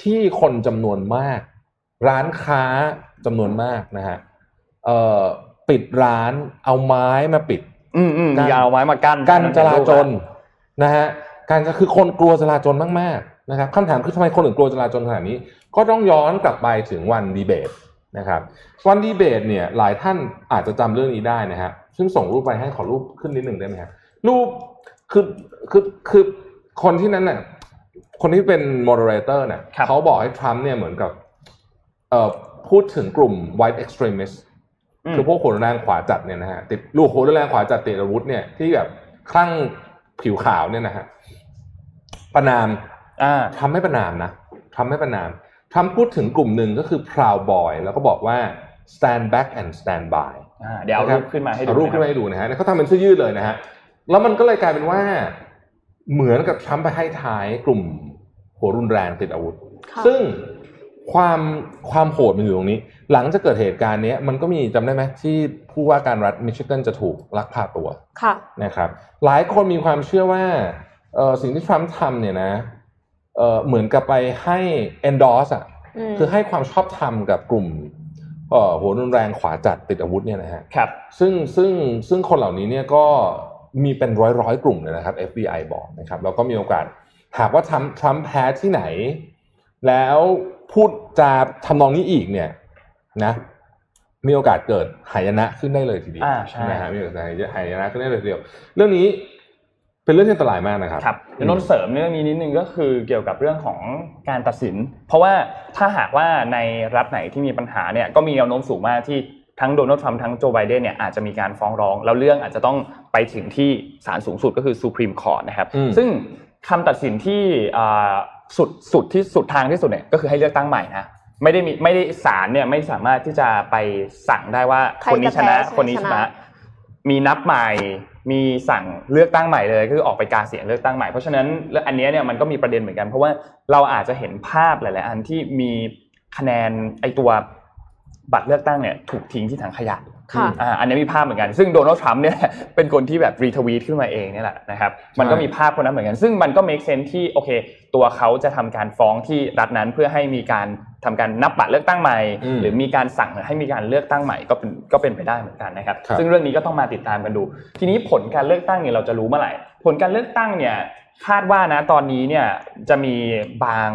ที่คนจำนวนมาก ร้านค้าจำนวนมากนะฮะเอ่อปิดร้านเอาไม้มาปิด อืมอืมกั้นมีเอาไว้มากั้นการจราจรนะฮะการจะคือคนกลัวจราจรมากๆนะครับคำถามคือทำไมคนถึงกลัวจราจรขนาดนี้ ก็ต้องย้อนกลับไปถึงวันดีเบตนะครับวันดีเบตเนี่ยหลายท่านอาจจะจำเรื่องนี้ได้นะฮะซึ่งส่งรูปไปให้ขอรูปขึ้นนิดหนึ่งได้ไหมฮะรูปคือคือคือคนที่นั้นน่ะคนที่เป็น moderator เนี่ยครับเขาบอกให้ทรัมป์เนี่ยเหมือนกับเอ่อพูดถึงกลุ่ม white extremist มคือพวกหัวรุนแรงขวาจัดเนี่ยนะฮะติดลูกหัวรุนแรงขวาจัดติดอาวุธเนี่ยที่แบบคลั่งผิวขาวเนี่ยนะฮะประนาม อ่าทำไม่ประนามนะทำไม่ประนามทำพูดถึงกลุ่มหนึ่งก็คือ proud boy แล้วก็บอกว่า stand back and stand by อ่าเดี๋ยวเอารูปขึ้นมาให้ดูเอารูปขึ้นมาะคบให้ดูนะฮะแล้วเขาทำเป็นเสื้อยืดเลยนะฮะแล้วมันก็เลยกลายเป็นว่า เหมือนกับทรัมป์ไปให้ท้ายกลุ่มหัวรุนแรงติดอาวุธค่ะซึ่งความความโหดมันอยู่ตรงนี้ หลังจากเกิดเหตุการณ์เนี้ยมันก็มีจำได้ไหมที่ผู้ว่าการรัฐมิชิแกนจะถูกลักพาตัวค่ะนะครับ หลายคนมีความเชื่อว่าเออสิ่งที่ทรัมป์ทำเนี่ยนะ เออเหมือนกับไปให้ endorse อะมคือให้ความชอบธรรมกับกลุ่มเอ่อหัวรุนแรงขวาจัดติดอาวุธเนี่ยนะฮะครับซึ่งซึ่งซึ่งคนเหล่านี้เนี่ยก็มีเป็นร้อยร้อยๆกลุ่มเลยนะครับ FBI บอกนะครับแล้วก็มีโอกาสหากว่าทรัมป์ทรัมป์แพ้ที่ไหน แล้วพูดจาทำนองนี้อีกเนี่ยนะมีโอกาสเกิดหายนะขึ้นได้เลยทีเดียวอ่าใช่นะฮะมีโอกาสหายนะขึ้นได้เลยทีเดียว เรื่องนี้ เป็นเรื่องที่อันตรายมากนะครับครับเดี๋ยวนนท์เสริมเนี่ยมีนิดนึงก็คือเกี่ยวกับเรื่องของการตัดสิน เพราะว่าถ้าหากว่าในรัฐไหนที่มีปัญหาเนี่ยก็มีแนวโน้มสูงมากที่ทั้งโดนัลด์ทรัมป์ทั้งโจไบเดนเนี่ยอาจจะมีการฟ้องร้อง แล้วเรื่องอาจจะต้องไปถึงที่ศาลสูงสุดก็คือ Supreme Court นะครับอืมซึ่งคำตัดสินที่อ่าสุดสุดที่สุดทางที่สุดเนี่ยก็คือให้เลือกตั้งใหม่นะไม่ได้มีไม่ได้ศาลเนี่ยไม่สามารถที่จะไปสั่งได้ว่าใครคนนี้ชนะจะแพ้คนนี้ชชนะนะ มีนับใหม่ มีสั่งเลือกตั้งใหม่เลยก็คือออกไปกาเสียงเลือกตั้งใหม่เพราะฉะนั้นอันเนี้ยเนี่ยมันก็มีประเด็นเหมือนกัน เพราะว่าเราอาจจะเห็นภาพหลาย ๆ อันที่มีคะแนนไอตัวบัตรเลือกตั้งเนี่ยถูกทิ้งที่ถังขยะค่ะอ่าอันนี้มีภาพเหมือนกัน ซึ่งโดนัลด์ทรัมป์เนี่ยเป็นคนที่แบบรีทวีตขึ้นมาเองเนี่ยแหละนะครับมันก็มีภาพคนนั้นเหมือนกัน ซึ่งมันก็ make sense ที่โอเค ตัวเขาจะทำการฟ้องที่รัฐนั้นเพื่อให้มีการ ทำการนับบัตรเลือกตั้งใหม่อืมหรือมีการสั่งให้มีการเลือกตั้งใหม่ก็เป็นก็เป็นไปได้เหมือนกันนะครับครับ ซึ่งเรื่องนี้ก็ต้องมาติดตามกันดู ทีนี้ผลการเลือกตั้งเนี่ยเราจะรู้เมื่อไหร่ ผลการเลือกตั้งเนี่ยคาดว่านะตอนนี้เนี่ยจะมีบาง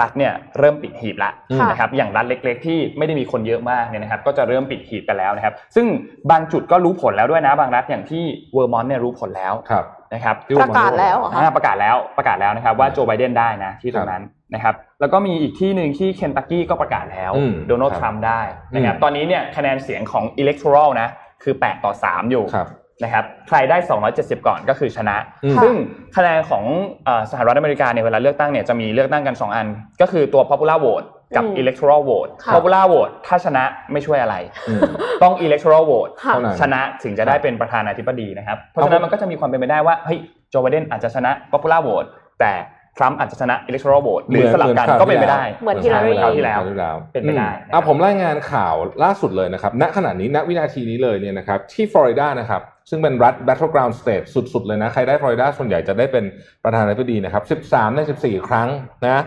รัฐเนี่ยเริ่มปิดหีบละค่ะนะครับอย่างรัฐเล็ก ๆ ที่ไม่ได้มีคนเยอะมากเนี่ยนะครับ ก็จะเริ่มปิดหีบกันแล้วนะครับ ซึ่งบางจุดก็รู้ผลแล้วด้วยนะ บางรัฐอย่างที่เวอร์มอนต์เนี่ยรู้ผลแล้วครับนะครับประกาศแล้วเหรอคะอ่าประกาศแล้วประกาศแล้วนะครับว่าโจไบเดนได้นะที่ตรงนั้นนะครับ แล้วก็มีอีกที่หนึ่งที่เคนตักกี้ก็ประกาศแล้วอืมโดนัลด์ครับทรัมป์ได้นะครับอืมตอนนี้เนี่ยคะแนนเสียงของ electoral นะคือ 8 ต่อ 3 อยู่ครับนะครับใครได้ 270 ก่อนก็คือชนะอืมซึ่งคะแนนของเอ่อสหรัฐอเมริกาเนี่ยเวลาเลือกตั้งเนี่ยจะมีเลือกตั้งกัน 2 อัน ก็คือตัว popular vote กับอืม electoral vote ค่ะ popular vote ถ้าชนะไม่ช่วยอะไรอืมต้อง electoral vote ค่ะเท่านั้นชนะถึงจะได้เป็นประธานาธิบดีนะครับ เพราะฉะนั้นมันก็จะมีความเป็นไปได้ว่าเฮ้ยโจไบเดนอาจจะชนะ popular vote แต่ ทรัมป์อาจจะชนะ electoral vote หรือสลับกันก็เป็นไปได้ เหมือนฮิลลารีคราวที่แล้วคราวที่แล้วเป็นไปได้อืมอะผมรายงานข่าวล่าสุดเลยนะครับ ณขณะนี้ณวินาทีนี้เลยเนี่ยนะครับที่ฟลอริดานะครับซึ่งเป็นรัฐ battleground state สุด ๆ เลยนะ ใครได้ฟลอริดาส่วนใหญ่จะได้เป็นประธานาธิบดีนะครับ 13 ใน 14 ครั้งนะ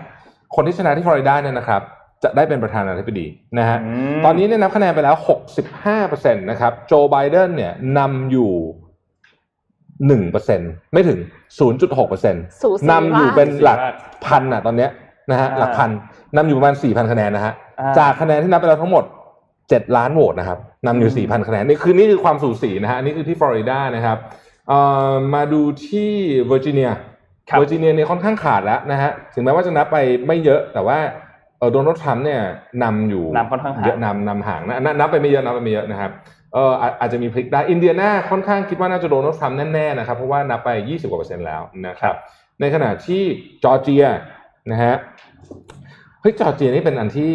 คนที่ชนะที่ฟลอริดาเนี่ยนะครับจะได้เป็นประธานาธิบดีนะฮะอืมตอนนี้เนี่ยนับคะแนนไปแล้ว 65%นะครับโจไบเดนเนี่ยนำอยู่ 1%ไม่ถึง0.6%สูสีนำอยู่มากเป็นหลักพันอะตอนเนี้ยนะฮะอ่าหลักพันนำอยู่ประมาณ4,000คะแนนนะฮะอ่าจากคะแนนที่นับไปแล้วทั้งหมด7ล้านโหวตนะครับนำอยู่อืม4,000คะแนนนี่คือนี่คือความสูสีนะฮะอันนี่คือที่ฟลอริดานะครับเอ่อมาดูที่เวอร์จิเนียครับเวอร์จิเนียเนี่ยค่อนข้างขาดแล้วนะฮะถึงแม้ว่าจะนับไปไม่เยอะแต่ว่าเออโดนัลด์ทรัมป์เนี่ยนำอยู่นำค่อนข้างห่างเยอะนำนำห่างนะนับนับไปไม่เยอะนับไปไม่เยอะนะครับ เอออาอาจจะมีพลิกได้อินเดียนาค่อนข้างคิดว่าน่าจะโดนัลด์ทรัมป์แน่ๆนะครับเพราะว่านับไป 20กว่าเปอร์เซ็นต์แล้วนะครับในขณะที่จอร์เจียนะฮะเฮ้ยจอร์เจียนี่เป็นอันที่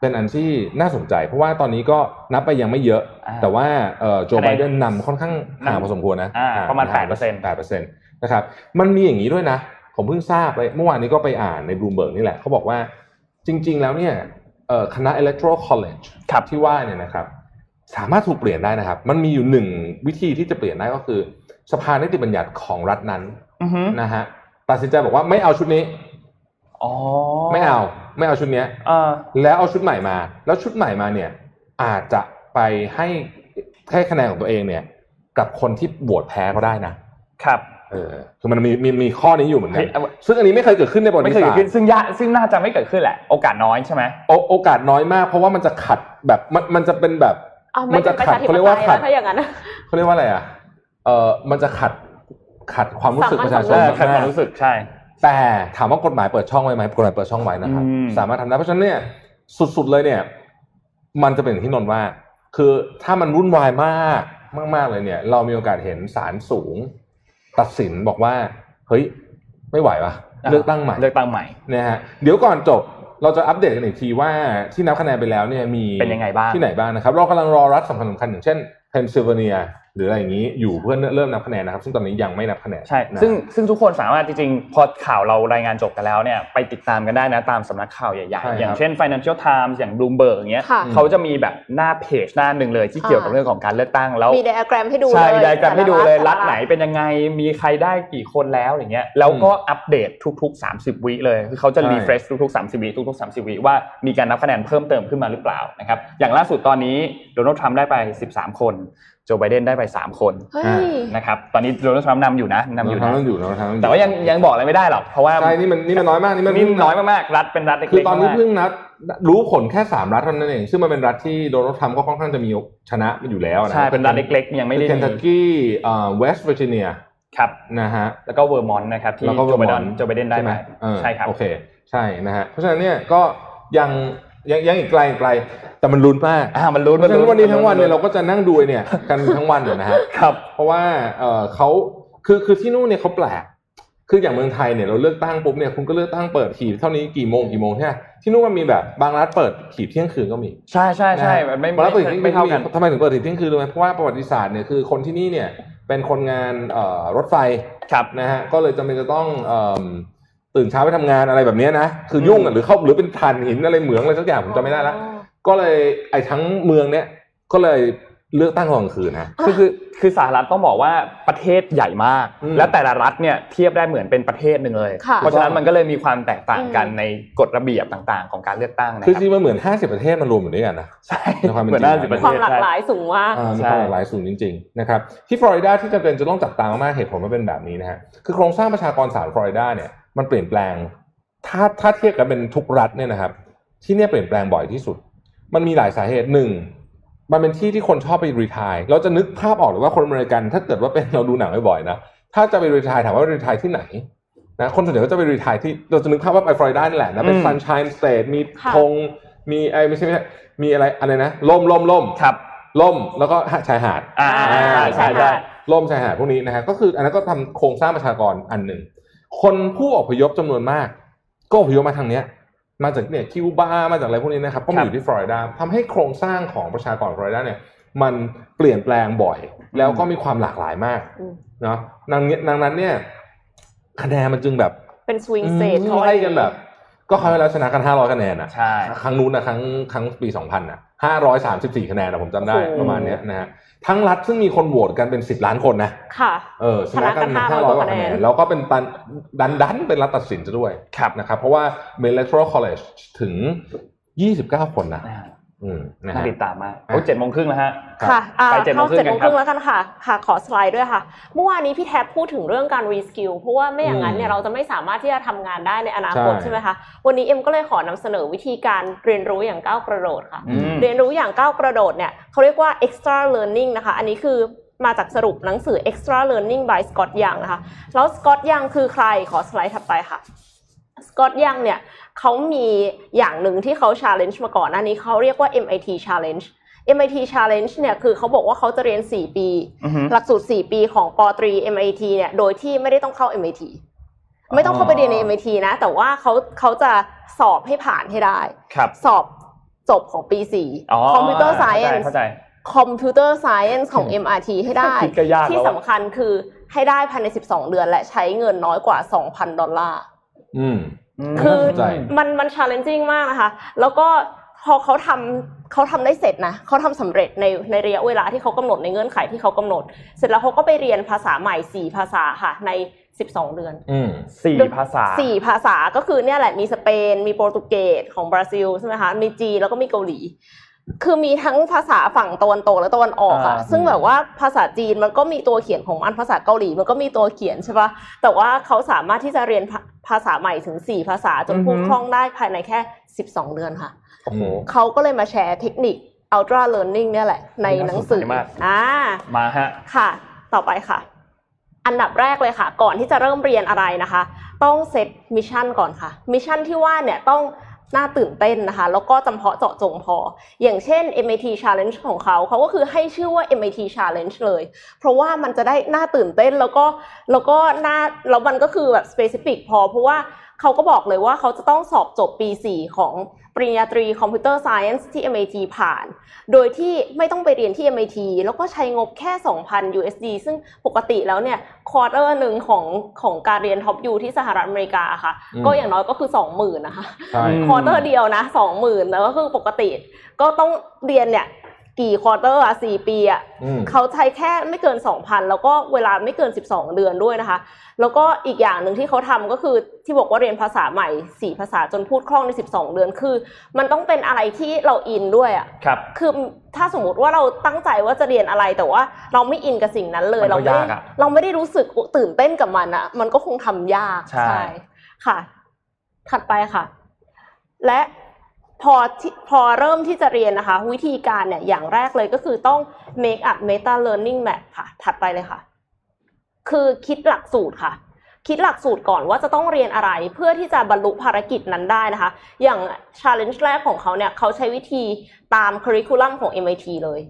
เป็นอันที่น่าสนใจ เพราะว่าตอนนี้ก็นับไปยังไม่เยอะอ่าแต่ว่าเอ่อโจคะแนนไบเดนนำค่อนข้างห่างพอสมควรนะอ่าประมาณห่าง8%แปดเปอร์เซ็นต์นะครับมันมีอย่างนี้ด้วยนะผมเพิ่งทราบไปเมื่อวานนี้ก็ไปอ่านในบลูเบิร์กนี่แหละเขาบอกว่าจริง ๆ แล้วเนี่ยเอ่อคณะ electoral college ครับที่ว่าเนี่ยนะครับ สามารถถูกเปลี่ยนได้นะครับ มันมีอยู่หนึ่งวิธีที่จะเปลี่ยนได้ก็คือ สภานิติบัญญัติของรัฐนั้นอือฮึนะฮะตัดสินใจบอกว่าไม่เอาชุดนี้อ๋อไม่เอา ไม่เอาชุดเนี้ยเออแล้วเอาชุดใหม่มา แล้วชุดใหม่มาเนี่ย อาจจะไปให้ให้คะแนนของตัวเองเนี่ย กับคนที่โหวตแพ้ก็ได้นะครับเออคือมันมีมีมีข้อนี้อยู่เหมือนกัเฮ้นยเอาซึ่งอันนี้ไม่เคยเกิดขึ้นในประวัไม่ติเคยศาเกิสดตขึ้นร์ซึ่งยะซึ่งน่าจะไม่เกิดขึ้นแหละ โอกาสน้อยใช่ไหมโอโอกาสน้อยมาก เพราะว่ามันจะขัดแบบมันมันจะเป็นแบบอ้าวไม่จะเป็นประขัดชาธิปเขาเรียกไตว่ายขัแล้ดวถ้าอย่างนั้นนะเขาเรียกว่าอะไรอะเออมันจะขัดขัดความรู้สึกประชาชเอนอมากๆขัดความรู้สึกใช่ แต่ถามว่ากฎหมายเปิดช่องไว้ไหมกฎหมายเปิดช่องไว้นะครับอืมสามารถทำได้เพราะฉะนั้นเนี่ยสุดๆเลยเนี่ย มันจะเป็นอย่างที่นนท์ว่า คือถ้ามันวุ่นวายมากมากๆเลยเนี่ย เรามีโอกาสเห็นศาลสูง ตัดสินบอกว่า เฮ้ย ไม่ไหววะเลือกตั้งใหม่เลือกตั้งใหม่นะฮะเดี๋ยวก่อนจบ เราจะอัปเดตกันอีกทีว่าที่นับคะแนนไปแล้วเนี่ยมีเป็นยังไงบ้างที่ไหนบ้างนะครับเรากำลังรอรัฐสำคัญสำคัญอย่างเช่นเพนซิลเวเนีย หรืออะไรอย่างนี้อยู่เพื่อเริ่มนับคะแนนนะครับ ซึ่งตอนนี้ยังไม่นับคะแนนใช่นะซึ่งซึ่งทุกคนสามารถจริงๆ พอข่าวเรารายงานจบกันแล้วเนี่ยไปติดตามกันได้นะตามสำนักข่าวใหญ่ใช่ครับๆอย่างเช่น Financial Times อย่าง Bloomberg อย่างเงี้ยค่ะเขาจะมีแบบหน้าเพจหน้าหนึ่งเลยที่เกี่ยวกับค่ะเรื่องของการเลือกตั้งแล้วมีไดอะแกรมให้ดูใช่เลยมีไดอะแกรมให้ดูเลยแต่ละรัฐไหนเป็นยังไงมีใครได้กี่คนแล้วอย่างเงี้ยแล้วก็อัปเดตทุกๆ 30 วิเลยคือเขาจะใช่ refresh ทุกๆ 30 วิทุกๆ 30 วิว่ามีการนับคะแนนเพิ่มเติมขึ้นมาหรือเปล่านะครับอย่างล่าสุดตอนนี้โดนัลด์ทรัมป์ได้ไป 13 คน โจไบเดนได้ไป 3 คนเฮ้ยนะครับตอนนี้โดนัลด์ทรัมป์นำอยู่นะนำอยู่เรานะทำอยู่เราทำอยู่แต่ว่ายังยังบอกอะไรไม่ได้หรอกเพราะว่าใช่นี่มันนี่มันน้อยมากนี่มันนี่น้อยมากๆรัฐเป็นรัฐเล็กๆคือตอนนี้มากเพิ่งนับรู้ผลแค่สามรัฐเท่านั้นเอง ซึ่งมันเป็นรัฐที่โดนัลด์ทรัมป์ก็ค่อนข้างจะมีชนะอยู่แล้วนะใช่เป็นรัฐเล็กๆยังไม่ได้เคนทักกี้อ่าเวสต์เวอร์จิเนียครับนะฮะแล้วก็เวอร์มอนต์นะครับที่แล้วก็โจไบเดน Vermont โจไบเดนได้ใช่ไหมมาเออใช่ครับโอเคใช่นะฮะเพราะฉะนั้นเนี่ยก็ยัง ยังยังอีกไกลอีกไกล แต่มันลุ้นมากอ่ามันลุ้นเพราะฉะนั้นวันนี้ทั้งวันเนี่ยเราก็ก็จะนั่งดูไอ้เนี่ยกันทั้งวันอยู่นะฮะครับเพราะว่าเออเขาคือคือที่นู่นเนี่ยเขาแปลกคืออย่างเมืองไทยเนี่ยเราเลือกตั้งปุ๊บเนี่ยคุณก็เลือกตั้งเปิดหีบเท่านี้กี่โมงกี่โมงใช่ไหมที่นู่นมันมีแบบบางรัฐเปิดขีดเที่ยงคืนก็มีใช่ใช่ใช่ะฮะมันไม่บางรัฐเปิดไม่ขีดไม่เที่ยงคืเท่านกันทำไมถึงเปิดขีดเที่ยงคืนรู้ไหมเพราะว่าประวัติศาสตร์เนี่ยคือคนที่นี่เนี่ยเป็นคนงานเอ่อรถไฟครับนะฮะก็เลยจำเป็นจะต้องเอิ่ม ตื่นเช้าไปทำงานอะไรแบบเนี้ยนะคือยุ่งอะหรือเข้าหรือเป็นถ่านหินอะไรเหมืองอะไรสักอย่างผมจำไม่ได้ละก็เลยไอ้ทั้งเมืองเนี้ยก็เลยเลือกตั้งตอนกลางคืนนะคือคือคือสหรัฐต้องบอกว่าประเทศใหญ่มากอืมและแต่ละรัฐเนี่ยเทียบได้เหมือนเป็นประเทศหนึ่งเลยค่ะเพราะฉะนั้นมันก็เลยมีความแตกต่างกันอืมในกฎระเบียบต่างๆ ของการเลือกตั้งนะคือคจริรับงๆมันเหมือน 50 ประเทศมันรวมอยู่ด้วยกันนะใช่ในความเป็นเหมือนจริงน่าจะประเทความศหลากใช่หลายสูงมากอ่ามีใช่ความหลากหลายสูงจริงๆนะครับที่ฟลอริดาที่จำเป็นจะต้องจับตามากๆเหตุผลมันเป็นแบบนี้นะฮะคือโครงสร้างประชากรสารฟลอริดาเนี่ย มันเปลี่ยนแปลง ถ้าถ้าเทียบกันเป็นทุกรัฐเนี่ยนะครับ ที่เนี่ยเปลี่ยนแปลงบ่อยที่สุด มันมีหลายสาเหตุหนึ่งมันเป็นที่ที่คนชอบไปรีทายเราจะนึกภาพออกเลยว่าคนอเมริกัน ถ้าเกิดว่าเป็นเราดูหนังบ่อยๆนะถ้าจะไป retire ถามว่า retire ที่ไหนนะคนส่วนใหญ่ก็จะไป retire ที่เราจะนึกภาพว่าไปฟลอริดานี่แหละนะเป็นอืม Sunshine State มีค่ะธงมีไอ้ไม่ใช่ไม่ใช่มีอะไรอะไรนะร่มร่มร่มครับร่มแล้วก็ชายหาดอ่าอ่าใช่ใช่ใช่ร่มชายหาดพวกนี้นะฮะก็คืออันนั้นก็ทำโครงสร้างประชากรอันหนึ่ง คนผู้อพยพจำนวนมาก ก็อพยพมาทางเนี้ย มาจากเนี่ยคิวบามาจากอะไรพวกนี้นะครับก็มาอยู่ที่ฟลอริดาทำให้โครงสร้างของประชากรฟลอริดาเนี่ย มันเปลี่ยนแปลงบ่อย แล้วก็มีความหลากหลายมากอืมเนาะดังนี้ดังนั้นเนี่ย คะแนนมันจึงแบบ เป็นสวิงเซตอืมไล่กันแบบ ก็เขาวที่แล้วชนะกันห้าร้อยคะแนนอะใช่ครั้งนู้นนะครั้งครั้งปีสองพันอะห้าร้อยสามสิบสี่คะแนนนะผมจำได้โอ้โหประมาณเนี้ยนะฮะ ทั้งรัฐซึ่งมีคนโหวตกันเป็นสิบล้านคนนะ ค่ะ เออชนะกันชนะกันห้า500ร้อยกว่าคะแนคะแนนนแล้วก็เป็นตันดันดันเป็นรัฐตัดสินซะด้วยครับนะครับ เพราะว่า electoral college ถึงยี่สิบเก้าคนนะอ่าอืม นะน่าฮะติดตามมากโอ้เจ็ดโมงครึ่งแล้วฮะครับค่ะอ่าไป7โมเข้างครึ่งเจ็ดโมงครึ่งกันครับแล้วกันค่ะ ค่ะขอสไลด์ด้วยค่ะ เมื่อวานนี้พี่แท็บพูดถึงเรื่องการ reskill เพราะว่าไม่อย่างนั้นเนี่ยอืมเราจะไม่สามารถที่จะทำงานได้ในอนาคตใช่ใช่ไหมคะ วันนี้เอ็มก็เลยขอนำเสนอวิธีการเรียนรู้อย่างก้าวกระโดดค่ะอืมเรียนรู้อย่างก้าวกระโดดเนี่ยเขาเรียกว่า extra learning นะคะ อันนี้คือมาจากสรุปหนังสือ extra learning by Scott Young นะคะ แล้ว Scott Young คือใครขอสไลด์ถัดไปค่ะ Scott Young เนี่ย เขามีอย่างหนึ่งที่เขา challenge มาก่อนหน้านี้เขาเรียกว่า MIT challenge MIT challenge เนี่ยคือเขาบอกว่าเขาจะเรียน 4 ปีอือฮึหลักสูตร 4 ปีของปตรี MIT เนี่ยโดยที่ไม่ได้ต้องเข้า MIT ไม่ต้องเข้าไปเรียนใน MIT นะ แต่ว่าเขาเขาจะสอบให้ผ่านให้ได้ครับสอบจบของปีอ๋อ4 Computer เข้าใจ Science เข้าใจ Computer Science ของ MRT ให้ได้คิดก็ยากที่แล้วอะสำคัญคือให้ได้ภายใน 12 เดือนและใช้เงินน้อยกว่า 2,000 ดอลลาร์อืมม คือน่าสนใจมันมัน challenging มากนะคะ แล้วก็พอเขาทำเขาทำได้เสร็จนะเขาทำสำเร็จในในระยะเวลาที่เขากำหนดในเงื่อนไขที่เขากำหนด เสร็จแล้วเขาก็ไปเรียนภาษาใหม่4ภาษาค่ะใน12เดือนอืมสี่ภาษาสี่ภาษาก็คือเนี่ยแหละมีสเปน มีโปรตุเกสของบราซิลใช่ไหมคะมีจีนแล้วก็มีเกาหลี คือมีทั้งภาษาฝั่งตะวันตกและตะวันออกอะอ่าซึ่งแบบว่าภาษาจีนมันก็มีตัวเขียนของมันภาษาเกาหลีมันก็มีตัวเขียนใช่ปะแต่ว่าเขาสามารถที่จะเรียนภาภาษาใหม่ถึง4ภาษาจนพูดคล่องได้ภายในแค่12เดือนค่ะโอ้โหเขาก็เลยมาแชร์เทคนิค ultra learning เนี่ยแหละ ในหนังสือน่าสนใจมากอ่ามาฮะค่ะ ต่อไปค่ะ อันดับแรกเลยค่ะ ก่อนที่จะเริ่มเรียนอะไรนะคะ ต้อง set mission ก่อนค่ะ mission ที่ว่าเนี่ยต้อง น่าตื่นเต้นนะคะ แล้วก็จำเพาะเจาะจงพอ อย่างเช่น MIT Challenge ของเขาเขาก็คือให้ชื่อว่า MIT Challenge เลย เพราะว่ามันจะได้น่าตื่นเต้นแล้วก็แล้วก็น่าแล้วมันก็คือแบบ specific พอ เพราะว่าเขาก็บอกเลยว่าเขาจะต้องสอบจบปี 4 ของ ปริญญาตรี Computer Science ที่ MIT ผ่าน โดยที่ไม่ต้องไปเรียนที่ MIT แล้วก็ใช้งบแค่ 2,000 USD ซึ่งปกติแล้วเนี่ย quarter หนึ่งของของการเรียน top U ที่สหรัฐอเมริกาค่ะอืมก็อย่างน้อยก็คือ 20,000นะคะใช่อืม quarter เดียวนะ 20,000แล้วก็คือปกติ ก็ต้องเรียนเนี่ย กี่ quarter อะสี่ปีอะอืม เขาใช้แค่ไม่เกิน2,000แล้วก็เวลาไม่เกิน12เดือนด้วยนะคะ แล้วก็อีกอย่างหนึ่งที่เขาทำก็คือที่บอกว่าเรียนภาษาใหม่4ภาษาจนพูดคล่องใน12เดือนคือ มันต้องเป็นอะไรที่เราอินด้วยอะครับ คือถ้าสมมติว่าเราตั้งใจว่าจะเรียนอะไรแต่ว่าเราไม่อินกับสิ่งนั้นเลยมันก็เราไม่ได้ยากอะเราไม่ได้รู้สึกตื่นเต้นกับมันอะมันก็คงทำยากใช่ ค่ะ ถัดไปค่ะ และ พอพอเริ่มที่จะเรียนนะคะ วิธีการเนี่ยอย่างแรกเลยก็คือต้อง make up meta learning map ค่ะ ถัดไปเลยค่ะ คือคิดหลักสูตรค่ะ คิดหลักสูตรก่อนว่าจะต้องเรียนอะไรเพื่อที่จะบรรลุภารกิจนั้นได้นะคะ อย่าง challenge แรกของเขาเนี่ยเขาใช้วิธีตาม curriculum ของ MIT เลย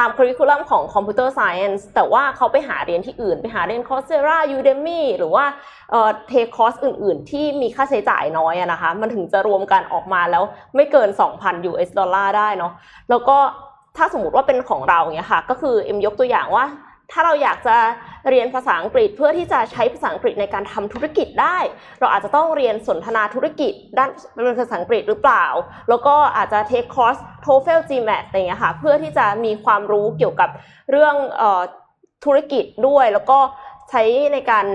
ตาม curriculum ของ computer science แต่ว่าเขาไปหาเรียนที่อื่น ไปหาเรียน Coursera Udemy หรือว่าเอ่อ take คอร์สอื่น ๆ ที่มีค่าใช้จ่ายน้อยอะนะคะ มันถึงจะรวมกันออกมาแล้วไม่เกิน 2,000 US ดอลลาร์ได้เนาะแล้วก็ถ้าสมมติว่าเป็นของเราเนี่ยค่ะ ก็คือเอ็มยกตัวอย่างว่า ถ้าเราอยากจะเรียนภาษาอังกฤษเพื่อที่จะใช้ภาษาอังกฤษในการทำธุรกิจได้ เราอาจจะต้องเรียนสนทนาธุรกิจด้านภาษาอังกฤษหรือเปล่า แล้วก็อาจจะ take คอร์ส TOEFL GMAT อะไรอย่างเงี้ยค่ะเพื่อที่จะมีความรู้เกี่ยวกับเรื่องเอ่อธุรกิจด้วย แล้วก็ใช้ในการ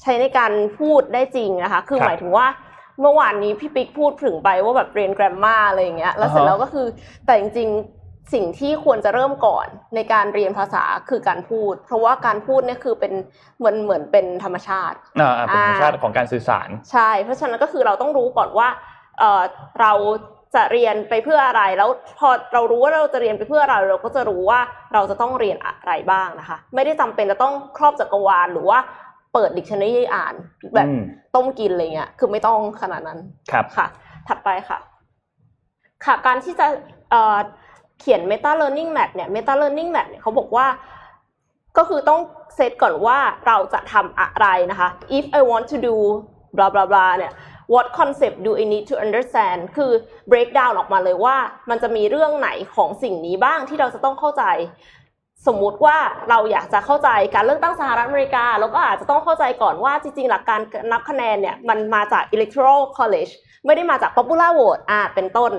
ใช้ในการพูดได้จริงนะคะคือครับหมายถึงว่าเมื่อวานนี้พี่ปิ๊กพูดถึงไปว่าแบบเรียน grammar อะไรอย่างเงี้ยแล้วเสร็จอ่าฮะแล้วก็คือแต่จริงๆ สิ่งที่ควรจะเริ่มก่อนในการเรียนภาษาคือการพูด เพราะว่าการพูดเนี่ยคือเป็นเหมือนเหมือนเป็นธรรมชาติอ่าเป็นธรรมชาติของการสื่อสาร ใช่ เพราะฉะนั้นก็คือเราต้องรู้ก่อนว่าเอ่อเราจะเรียนไปเพื่ออะไรแล้วพอเรารู้ว่าเราจะเรียนไปเพื่ออะไรเราก็จะรู้ว่าเราจะต้องเรียนอะไรบ้างนะคะ ไม่ได้จำเป็นจะต้องครอบจักรวาลหรือว่าเปิดดิกชันนารีอ่าน แบบอืมต้มกินอะไรเงี้ยคือไม่ต้องขนาดนั้นครับค่ะ ถัดไปค่ะ ค่ะ การที่จะเอ่อ เขียน Meta Learning Map เนี่ย Meta Learning Map เนี่ยเขาบอกว่า ก็คือต้องเซตก่อนว่าเราจะทำอะไรนะคะ if I want to do blah blah blah เนี่ย what concept do I need to understand คือ break down ออกมาเลยว่ามันจะมีเรื่องไหนของสิ่งนี้บ้างที่เราจะต้องเข้าใจ สมมุติว่าเราอยากจะเข้าใจการเลือกตั้งสหรัฐอเมริกา เราก็อาจจะต้องเข้าใจก่อนว่าจริงๆ หลักการนับคะแนนเนี่ย มันมาจาก electoral college ไม่ได้มาจาก popular vote อ่าเป็นต้น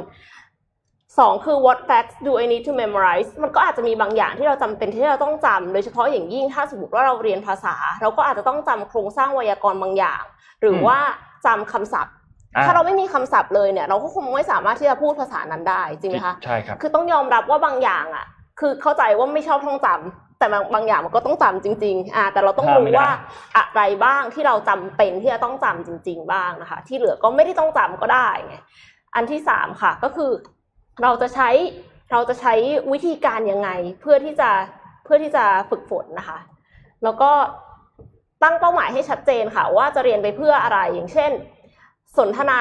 สองคือ what facts do I need to memorize มันก็อาจจะมีบางอย่างที่เราจำเป็นที่เราต้องจำโดยเฉพาะอย่างยิ่งถ้าสมมติว่าเราเรียนภาษา เราก็อาจจะต้องจำโครงสร้างไวยากรณ์บางอย่าง หรือมว่าจำคำศัพท์อ่าถ้าเราไม่มีคำศัพท์เลยเนี่ย เราก็คงไม่สามารถที่จะพูดภาษานั้นได้จริงไหมคะใช่ครับคือต้องยอมรับว่าบางอย่างอะ คือเข้าใจว่าไม่ชอบท่องจำแต่บางบางอย่างมันก็ต้องจำจริง ๆ อ่า แต่เราต้องห้ามรู้ไม่ได้ว่าอะไรบ้างที่เราจำเป็นที่จะต้องจำจริง ๆ บ้างนะคะ ที่เหลือก็ไม่ได้ต้องจำก็ได้ไงอันที่สามค่ะก็คือ เราจะใช้เราจะใช้วิธีการยังไงเพื่อที่จะเพื่อที่จะฝึกฝนนะคะ แล้วก็ตั้งเป้าหมายให้ชัดเจนค่ะ ว่าจะเรียนไปเพื่ออะไรอย่างเช่น สนทนา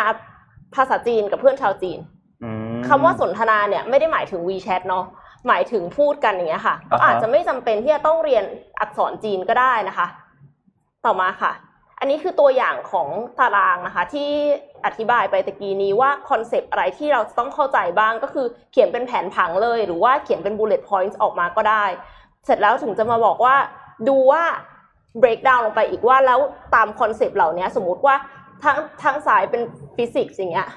ภาษาจีนกับเพื่อนชาวจีนอืมคำว่าสนทนาเนี่ยไม่ได้หมายถึง WeChat เนาะหมายถึงพูดกันอย่างเงี้ยค่ะก็อ่าฮะอาจจะไม่จำเป็นที่จะต้องเรียนอักษรจีนก็ได้นะคะ ต่อมาค่ะ อันนี้คือตัวอย่างของตารางนะคะ ที่ อธิบายไปตะกี้นี้ว่าคอนเซปต์อะไรที่เราจะต้องเข้าใจบ้างก็คือเขียนเป็นแผนผังเลย หรือว่าเขียนเป็น bullet points ออกมาก็ได้ เสร็จแล้วถึงจะมาบอกว่าดูว่า break down ลงไปอีกว่าแล้วตาม concept เหล่านี้สมมุติว่าทั้งทั้งสายเป็นฟิสิกส์อย่างเงี้ย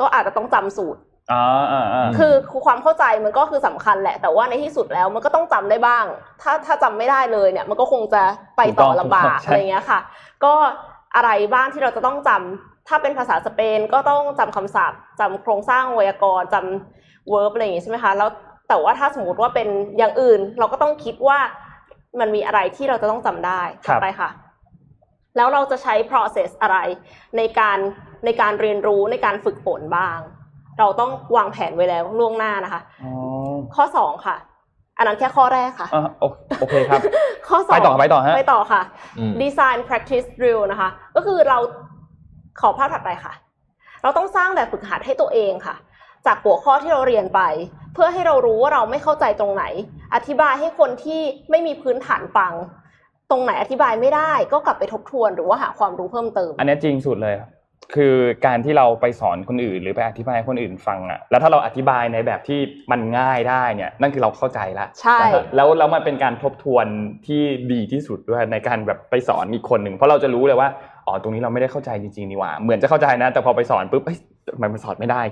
ก็อาจจะต้องจำสูตรอ่าอ่าอ่าคือความเข้าใจมันก็คือสำคัญแหละ แต่ว่าในที่สุดแล้วมันก็ต้องจำได้บ้าง ถ้าถ้าจำไม่ได้เลยเนี่ย มันก็คงจะไปต่อลำบากอะไรเงี้ยค่ะ ก็อะไรบ้างที่เราจะต้องจำ ถ้าเป็นภาษาสเปนก็ต้องจำคำศัพท์จำโครงสร้างไวยากรณ์จำ verb อะไรอย่างงี้ใช่ไหมคะแล้วแต่ว่าถ้าสมมติว่าเป็นอย่างอื่น เราก็ต้องคิดว่ามันมีอะไรที่เราจะต้องจำได้ถัดไปค่ะ แล้วเราจะใช้ process อะไรในการในการเรียนรู้ในการฝึกฝนบ้าง เราต้องวางแผนไว้แล้วล่วงหน้านะคะอ๋อข้อสองค่ะ อันนั้นแค่ข้อแรกค่ะอ่าโอโอเคครับ ข้อสองไปต่อครับไปต่อฮะไปต่อค่ะอืม design practice drill นะคะ ก็คือเรา ขอภาพถัดไปค่ะ เราต้องสร้างแบบฝึกหัดให้ตัวเองค่ะ จากหัวข้อที่เราเรียนไป เพื่อให้เรารู้ว่าเราไม่เข้าใจตรงไหน อธิบายให้คนที่ไม่มีพื้นฐานฟัง ตรงไหนอธิบายไม่ได้ ก็กลับไปทบทวนหรือว่าหาความรู้เพิ่มเติม อันนี้จริงสุดเลยครับคือการที่เราไปสอนคนอื่น หรือไปอธิบายให้คนอื่นฟังอะแล้วถ้าเราอธิบายในแบบที่มันง่ายได้เนี่ยนั่นคือเราเข้าใจละใช่นะครับแล้วแล้วมันเป็นการทบทวนที่ดีที่สุดด้วยในการแบบไปสอนอีกคนหนึ่งเพราะเราจะรู้เลยว่า อ๋อตรงนี้เราไม่ได้เข้าใจจริงๆนี่หว่า เหมือนจะเข้าใจนะ แต่พอไปสอนปุ๊บเอ้ยทำไมมันสอนไม่ได้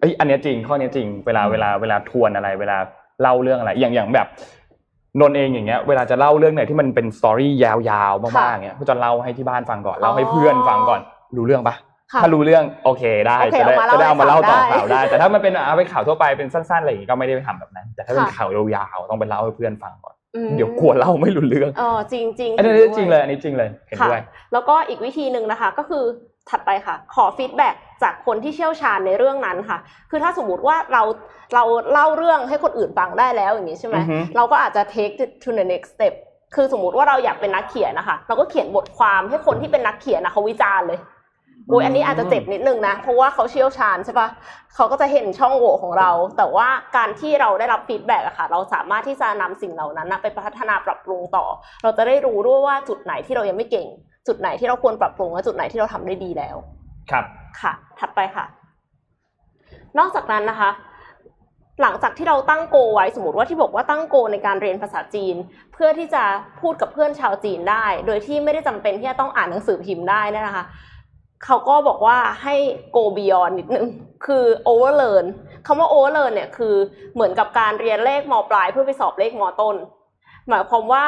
เอ้ยอันเนี้ยจริงข้อเนี้ยจริงเวลาเวลาเวลาทวนอะไร เวลาเล่าเรื่องอะไร อย่างอย่างแบบนนท์เองอย่างเงี้ยเวลาจะเล่าเรื่องไหนที่มันเป็นสตอรี่ยาวๆมากๆเงี้ยก็จะเล่าให้ที่บ้านฟังก่อนเล่าให้เพื่อนฟังก่อนรู้เรื่องปะค่ะถ้ารู้เรื่องโอเคได้โอเคจะได้เอามาเล่าจะได้เอามาเล่าต่อให้ฟังได้ข่าวได้ แต่ถ้ามันเป็นเอาไปข่าวทั่วไปเป็นสั้นๆอะไรอย่างงี้ก็ไม่ได้ไปทำแบบนั้น แต่ถ้าเป็นค่ะข่าวยาวๆต้องไปเล่าให้เพื่อนฟังก่อนอืม เดี๋ยวกลัวเล่าไม่รู้เรื่องเออจริงจริงอันนี้จริงเลยอันนี้จริงเลยเห็นค่ะด้วยแล้วก็อีกวิธีหนึ่งนะคะ ก็คือถัดไปค่ะ ขอฟีดแบ็กจากคนที่เชี่ยวชาญในเรื่องนั้นค่ะ คือถ้าสมมติว่าเราเราเล่าเรื่องให้คนอื่นฟังได้แล้วอย่างนี้ใช่ไหมอือฮึเราก็อาจจะ take it to the next step คือสมมุติว่าเราอยากเป็นนักเขียนนะคะ เราก็เขียนบทความให้คนที่เป็นนักเขียนนะเขาวิจารณ์เลย โอ้ยอันนี้อาจจะเจ็บนิดนึงนะ เพราะว่าเขาเชี่ยวชาญใช่ปะเขาก็จะเห็นช่องโหว่ของเรา แต่ว่าการที่เราได้รับ feedback อะค่ะ เราสามารถที่จะนำสิ่งเหล่านั้นนะไปพัฒนาปรับปรุงต่อ เราจะได้รู้ด้วยว่าจุดไหนที่เรายังไม่เก่ง จุดไหนที่เราควรปรับปรุงและจุดไหนที่เราทำได้ดีแล้ว ครับ ค่ะ ถัดไปค่ะ นอกจากนั้นนะคะหลังจากที่เราตั้ง goal ไว้สมมติว่าที่บอกว่าตั้ง goal ในการเรียนภาษาจีน เพื่อที่จะพูดกับเพื่อนชาวจีนได้ โดยที่ไม่ได้จำเป็นที่จะต้องอ่านหนังสือพิมพ์ได้เนยนะคะ เขาก็บอกว่าให้ go beyond นิดนึง คือ overlearn คำว่า overlearn เนี่ยคือเหมือนกับการเรียนเลขมปลายเพื่อไปสอบเลขมต้น หมายความว่า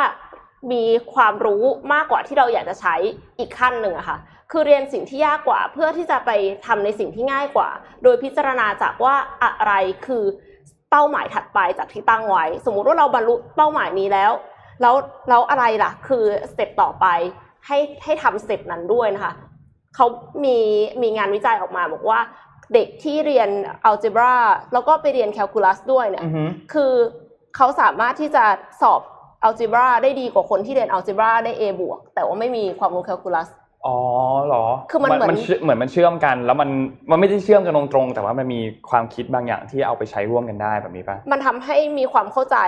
มีความรู้มากกว่าที่เราอยากจะใช้อีกขั้นหนึ่งอะค่ะ คือเรียนสิ่งที่ยากกว่า เพื่อที่จะไปทำในสิ่งที่ง่ายกว่า โดยพิจารณาจากว่าอะไรคือเป้าหมายถัดไปจากที่ตั้งไว้ สมมุติว่าเราบรรลุเป้าหมายนี้แล้ว แล้วแล้วอะไรล่ะ คือสเต็ปต่อไปให้ให้ทำสเต็ปนั้นด้วยนะคะ เขามีมีงานวิจัยออกมาบอกว่าเด็กที่เรียนอัลเจบราแล้วก็ไปเรียนแคลคูลัสด้วยเนี่ยอือฮึคือเขาสามารถที่จะสอบอัล g จบราได้ดีกว่าคนที่เรียนอัล g จบราได้ A บวกแต่ว่าไม่มีความรู้แคลคูลัสอ๋อเหรอ คือมันเหมือนเชื่เหมือนมันเชื่อมกัน แล้วมันมันไม่ได้เชื่อมกันตรงๆ แต่ว่ามันมีความคิดบางอย่างที่เอาไปใช้ร่วมกันได้แบบนี้ป่ะมันทำให้มีความเข้าใจ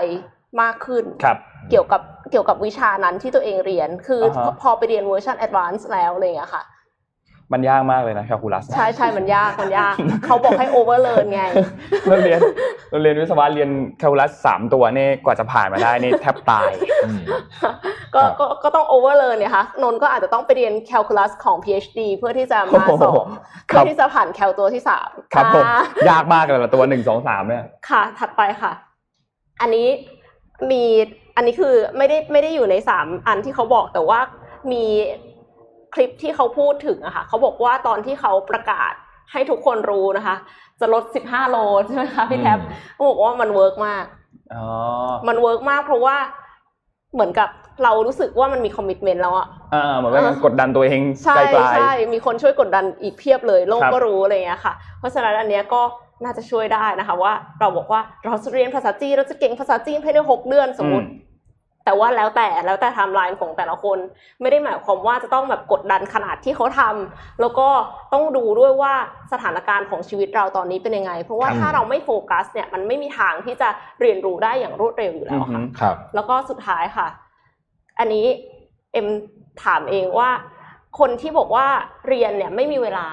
มากขึ้นครับ เกี่ยวกับเกี่ยวกับวิชานั้นที่ตัวเองเรียน คือออฮะพอไปเรียนเวอร์ชัน advance แล้วอะไรอย่างเงี้ยค่ะ มันยากมากเลยนะแคลคูลัสใช่ใช่มันยากมันยากเขาบอกให้ overlearn ไงเราเรียนเราเรียนวิศวะเรียนแคลคูลัสสามตัวนี่กว่าจะผ่านมาได้นี่แทบตายอืมก็ครับก็ก็ต้อง overlearn เนี่ยค่ะนนท์ก็อาจจะต้องไปเรียนแคลคูลัสของ PhD เพื่อที่จะมาสอบครัเพื่อบที่จะผ่านแคลตัวที่สามครับผมอ่ายากมากเลยละตัวหนึ่งสองสามเนี่ยค่ะ ถัดไปค่ะ อันนี้มีอันนี้คือไม่ได้ไม่ได้อยู่ในสามอันที่เขาบอกแต่ว่ามี คลิปที่เขาพูดถึงอะค่ะเขาบอกว่าตอนที่เขาประกาศให้ทุกคนรู้นะคะ จะลด 15 โลใช่ไหมคะพี่แท็บอืมเขาบอกว่ามัน work มากอ๋อมัน work มากเพราะว่าเหมือนกับเรารู้สึกว่ามันมี commitment แล้วอะอ่าเหมือนว่ายังกดดันตัวเองใช่ไกลๆใช่มีคนช่วยกดดันอีกเพียบเลย โลกครับก็รู้อะไรอย่างเงี้ยค่ะ เพราะฉะนั้นอันเนี้ยก็น่าจะช่วยได้นะคะว่า เราบอกว่าเราจะเรียนภาษาจีนเราจะเก่งภาษาจีนภายในหกเดือนสมมติอืม แต่ว่าแล้วแต่แล้วแต่ไทม์ไลน์ของแต่ละคน ไม่ได้หมายความว่าจะต้องแบบกดดันขนาดที่เขาทำแล้วก็ต้องดูด้วยว่าสถานการณ์ของชีวิตเราตอนนี้เป็นยังไง เพราะว่าครับถ้าเราไม่โฟกัสเนี่ยมันไม่มีทางที่จะเรียนรู้ได้อย่างรวดเร็วอยู่แล้อืวอฮึค่ะครับแล้วก็สุดท้ายค่ะ อันนี้เอ็มถามเองว่า คนที่บอกว่าเรียนเนี่ยไม่มีเวลา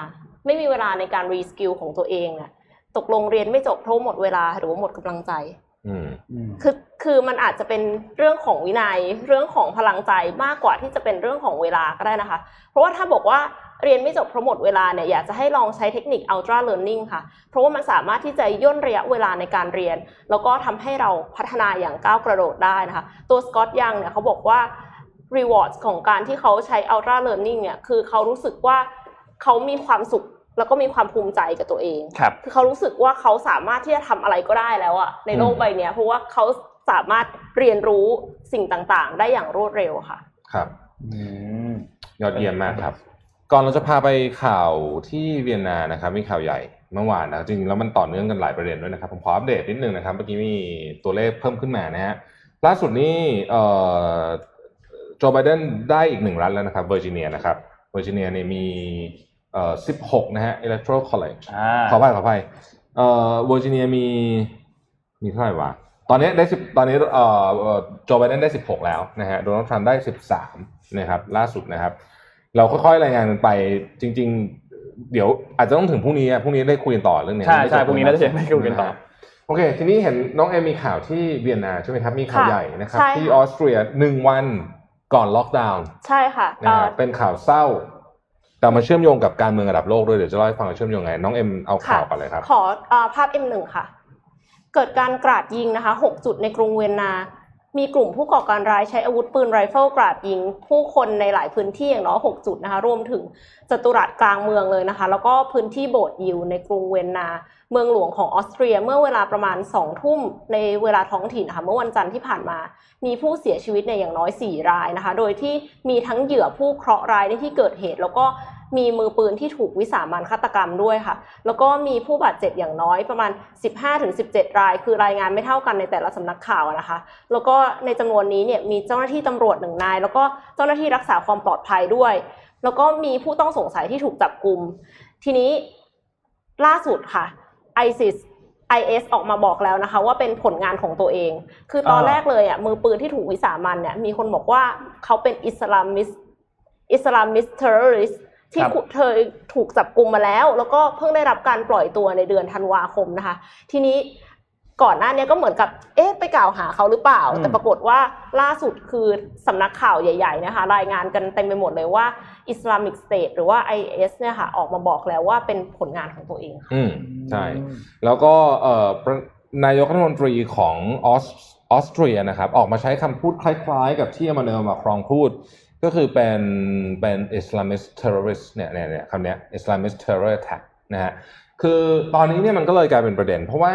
ไม่มีเวลาในการรีสกิลของตัวเองเนี่ยตกลงเรียนไม่จบเพราะหมดเวลาหรือว่าหมดกำลังใจอืมอืม คือคือมันอาจจะเป็นเรื่องของวินัยเรื่องของพลังใจมากกว่าที่จะเป็นเรื่องของเวลาก็ได้นะคะ เพราะว่าถ้าบอกว่าเรียนไม่จบเพราะหมดเวลาเนี่ยอยากจะให้ลองใช้เทคนิค ultra learning ค่ะ เพราะว่ามันสามารถที่จะย่นระยะเวลาในการเรียน แล้วก็ทำให้เราพัฒนาอย่างก้าวกระโดดได้นะคะ ตัวสกอตยังเนี่ยเขาบอกว่า rewards ของการที่เขาใช้ ultra learning เนี่ยคือเขารู้สึกว่าเขามีความสุข แล้วก็มีความภูมิใจกับตัวเองครับคือเขารู้สึกว่าเขาสามารถที่จะทำอะไรก็ได้แล้วอะในโลกอืมใบเนี้ยเพราะว่าเขาสามารถเรียนรู้สิ่งต่างๆ ได้อย่างรวดเร็วค่ะ ครับอืมยอดเยี่ยมมากครับ ก่อนเราจะพาไปข่าวที่เวียนนานะครับมีข่าวใหญ่เมื่อวานนะจริงๆแล้วมันต่อเนื่องกันหลายประเด็นด้วยนะครับผมขออัปเดตนิดนึงนะครับเมื่อกี้มีตัวเลขเพิ่มขึ้นมานะฮะล่าสุดนี่เอ่อโจไบเดนได้อีกหนึ่งรัฐแล้วนะครับเวอร์จิเนียนะครับเวอร์จิเนียเนี่ยมี เอ่อ16 นะฮะ electoral college อ่าขออภัยขออภัยเอ่อเวอร์จิเนียมีมีเท่าไหร่วะ ตอนนี้ได้สิบตอนนี้เอ่อเอ่อโจไบเดนได้สิบหกแล้วนะฮะโดนัลด์ทรัมป์ได้สิบสามนะครับ ล่าสุดนะครับ เราค่อยๆ รายงานกันไปจริง ๆ เดี๋ยวอาจจะต้องถึงพรุ่งนี้อะพรุ่งนี้ได้คุยกันต่อเรื่องเนี้ยใช่ใช่ไม่จบพรุ่งนี้น่าจะได้คุยกันต่อะฮะโอเค ทีนี้เห็นน้องเอมมีข่าวที่เวียนนาใช่ไหมครับ มีข่าวค่ะใหญ่นะครับ ใช่ที่ค่ะ ออสเตรียหนึ่งวันก่อนล็อกดาวน์ใช่ค่ะนะเอ่ฮะอเป็นข่าวเศร้า แต่มาเชื่อมโยงกับการเมืองระดับโลกด้วยเดี๋ยวจะเล่าให้ฟังว่าเชื่อมโยงไงน้องเอ็มเอาข่าวก่อนเลยครับขอเอ่อภาพ M1 ค่ะ เกิดการกราดยิงนะคะ6จุดในกรุงเวียนนา มีกลุ่มผู้ก่อการร้ายใช้อาวุธปืนไรเฟิลกราดยิง ผู้คนในหลายพื้นที่อย่างน้อย6จุดนะคะรวมถึงจัตุรัสกลางเมืองเลยนะคะ แล้วก็พื้นที่โบสถ์ยิวในกรุงเวนนา เมืองหลวงของออสเตรีย เมื่อเวลาประมาณ2ทุ่มในเวลาท้องถิ่นนะคะเมื่อวันจันทร์ที่ผ่านมา มีผู้เสียชีวิตในอย่างน้อย 4 รายนะคะ โดยที่มีทั้งเหยื่อผู้เคราะห์ร้ายในที่เกิดเหตุ แล้วก็ มีมือปืนที่ถูกวิสามันฆาตกรรมด้วยค่ะ แล้วก็มีผู้บาดเจ็บอย่างน้อยประมาณ 15-17 ราย คือรายงานไม่เท่ากันในแต่ละสำนักข่าวนะคะ แล้วก็ในจำนวนนี้เนี่ยมีเจ้าหน้าที่ตำรวจหนึ่งนาย แล้วก็เจ้าหน้าที่รักษาความปลอดภัยด้วย แล้วก็มีผู้ต้องสงสัยที่ถูกจับกลุ่ม ทีนี้ล่าสุดค่ะ ISIS IS ออกมาบอกแล้วนะคะ ว่าเป็นผลงานของตัวเอง คือตอนอแรกเลยอะมือปืนที่ถูกวิสามันเนี่ยมีคนบอกว่าเขาเป็นอิสลามิสอิสลามิสเทอร์ริส ที่ครับเธอถูกจับกลุ่มมาแล้ว แล้วก็เพิ่งได้รับการปล่อยตัวในเดือนธันวาคมนะคะ ทีนี้ก่อนหน้านี้ก็เหมือนกับ เอ๊ะ ไปกล่าวหาเขาหรือเปล่าอืมแต่ปรากฏว่าล่าสุดคือสำนักข่าวใหญ่ๆนะคะ รายงานกันเต็มไปหมดเลยว่า Islamic State หรือว่า IS เนี่ยค่ะ ออกมาบอกแล้วว่าเป็นผลงานของตัวเองค่ะอืมใช่ แล้วก็เอ่อประนายกรัฐมนตรีของออสออสเตรียนะครับ ออกมาใช้คำพูดคล้ายๆ กับที่อมาเนลมาครองพูด ก็คือเป็นเป็น Islamist terrorist เนี่ยเนี่ยเนี่ยคำเนี้ย Islamist terror attack นะฮะคือตอนนี้เนี่ยมันก็เลยกลายเป็นประเด็น เพราะว่า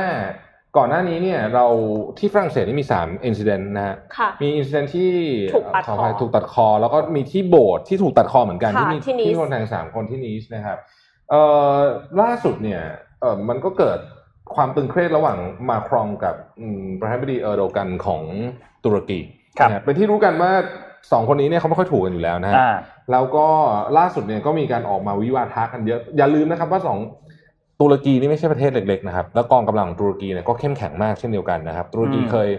ก่อนหน้านี้เนี่ยเราที่ฝรั่งเศสนี่มี3 incident นะฮะค่ะมีอินซิเดนที่ถูกตัดขอคออภัยถูกตัดคอ แล้วก็มีที่โบสถ์ที่ถูกตัดคอเหมือนกันค่ะที่มีที่นีสที่คนแทงสามคนที่นีสนะครับเอ่อล่าสุดเนี่ยเอ่อมันก็เกิดความตึงเครียดระหว่างมาครองกับอืมประธานาธิบดีเออร์โดกันของตุรกีครับนะฮะเป็นที่รู้กันว่า สองคนนี้เนี่ยเขาไม่ค่อยถูกกันอยู่แล้วนะฮะอ่าแล้วก็ล่าสุดเนี่ยก็มีการออกมาวิวาทะกันเยอะ อย่าลืมนะครับว่าสองตุรกีนี่ไม่ใช่ประเทศเล็กๆนะครับ แล้วกองกำลังของตุรกีเนี่ยก็เข้มแข็งมากเช่นเดียวกันนะครับ ตุรกีอืมเคย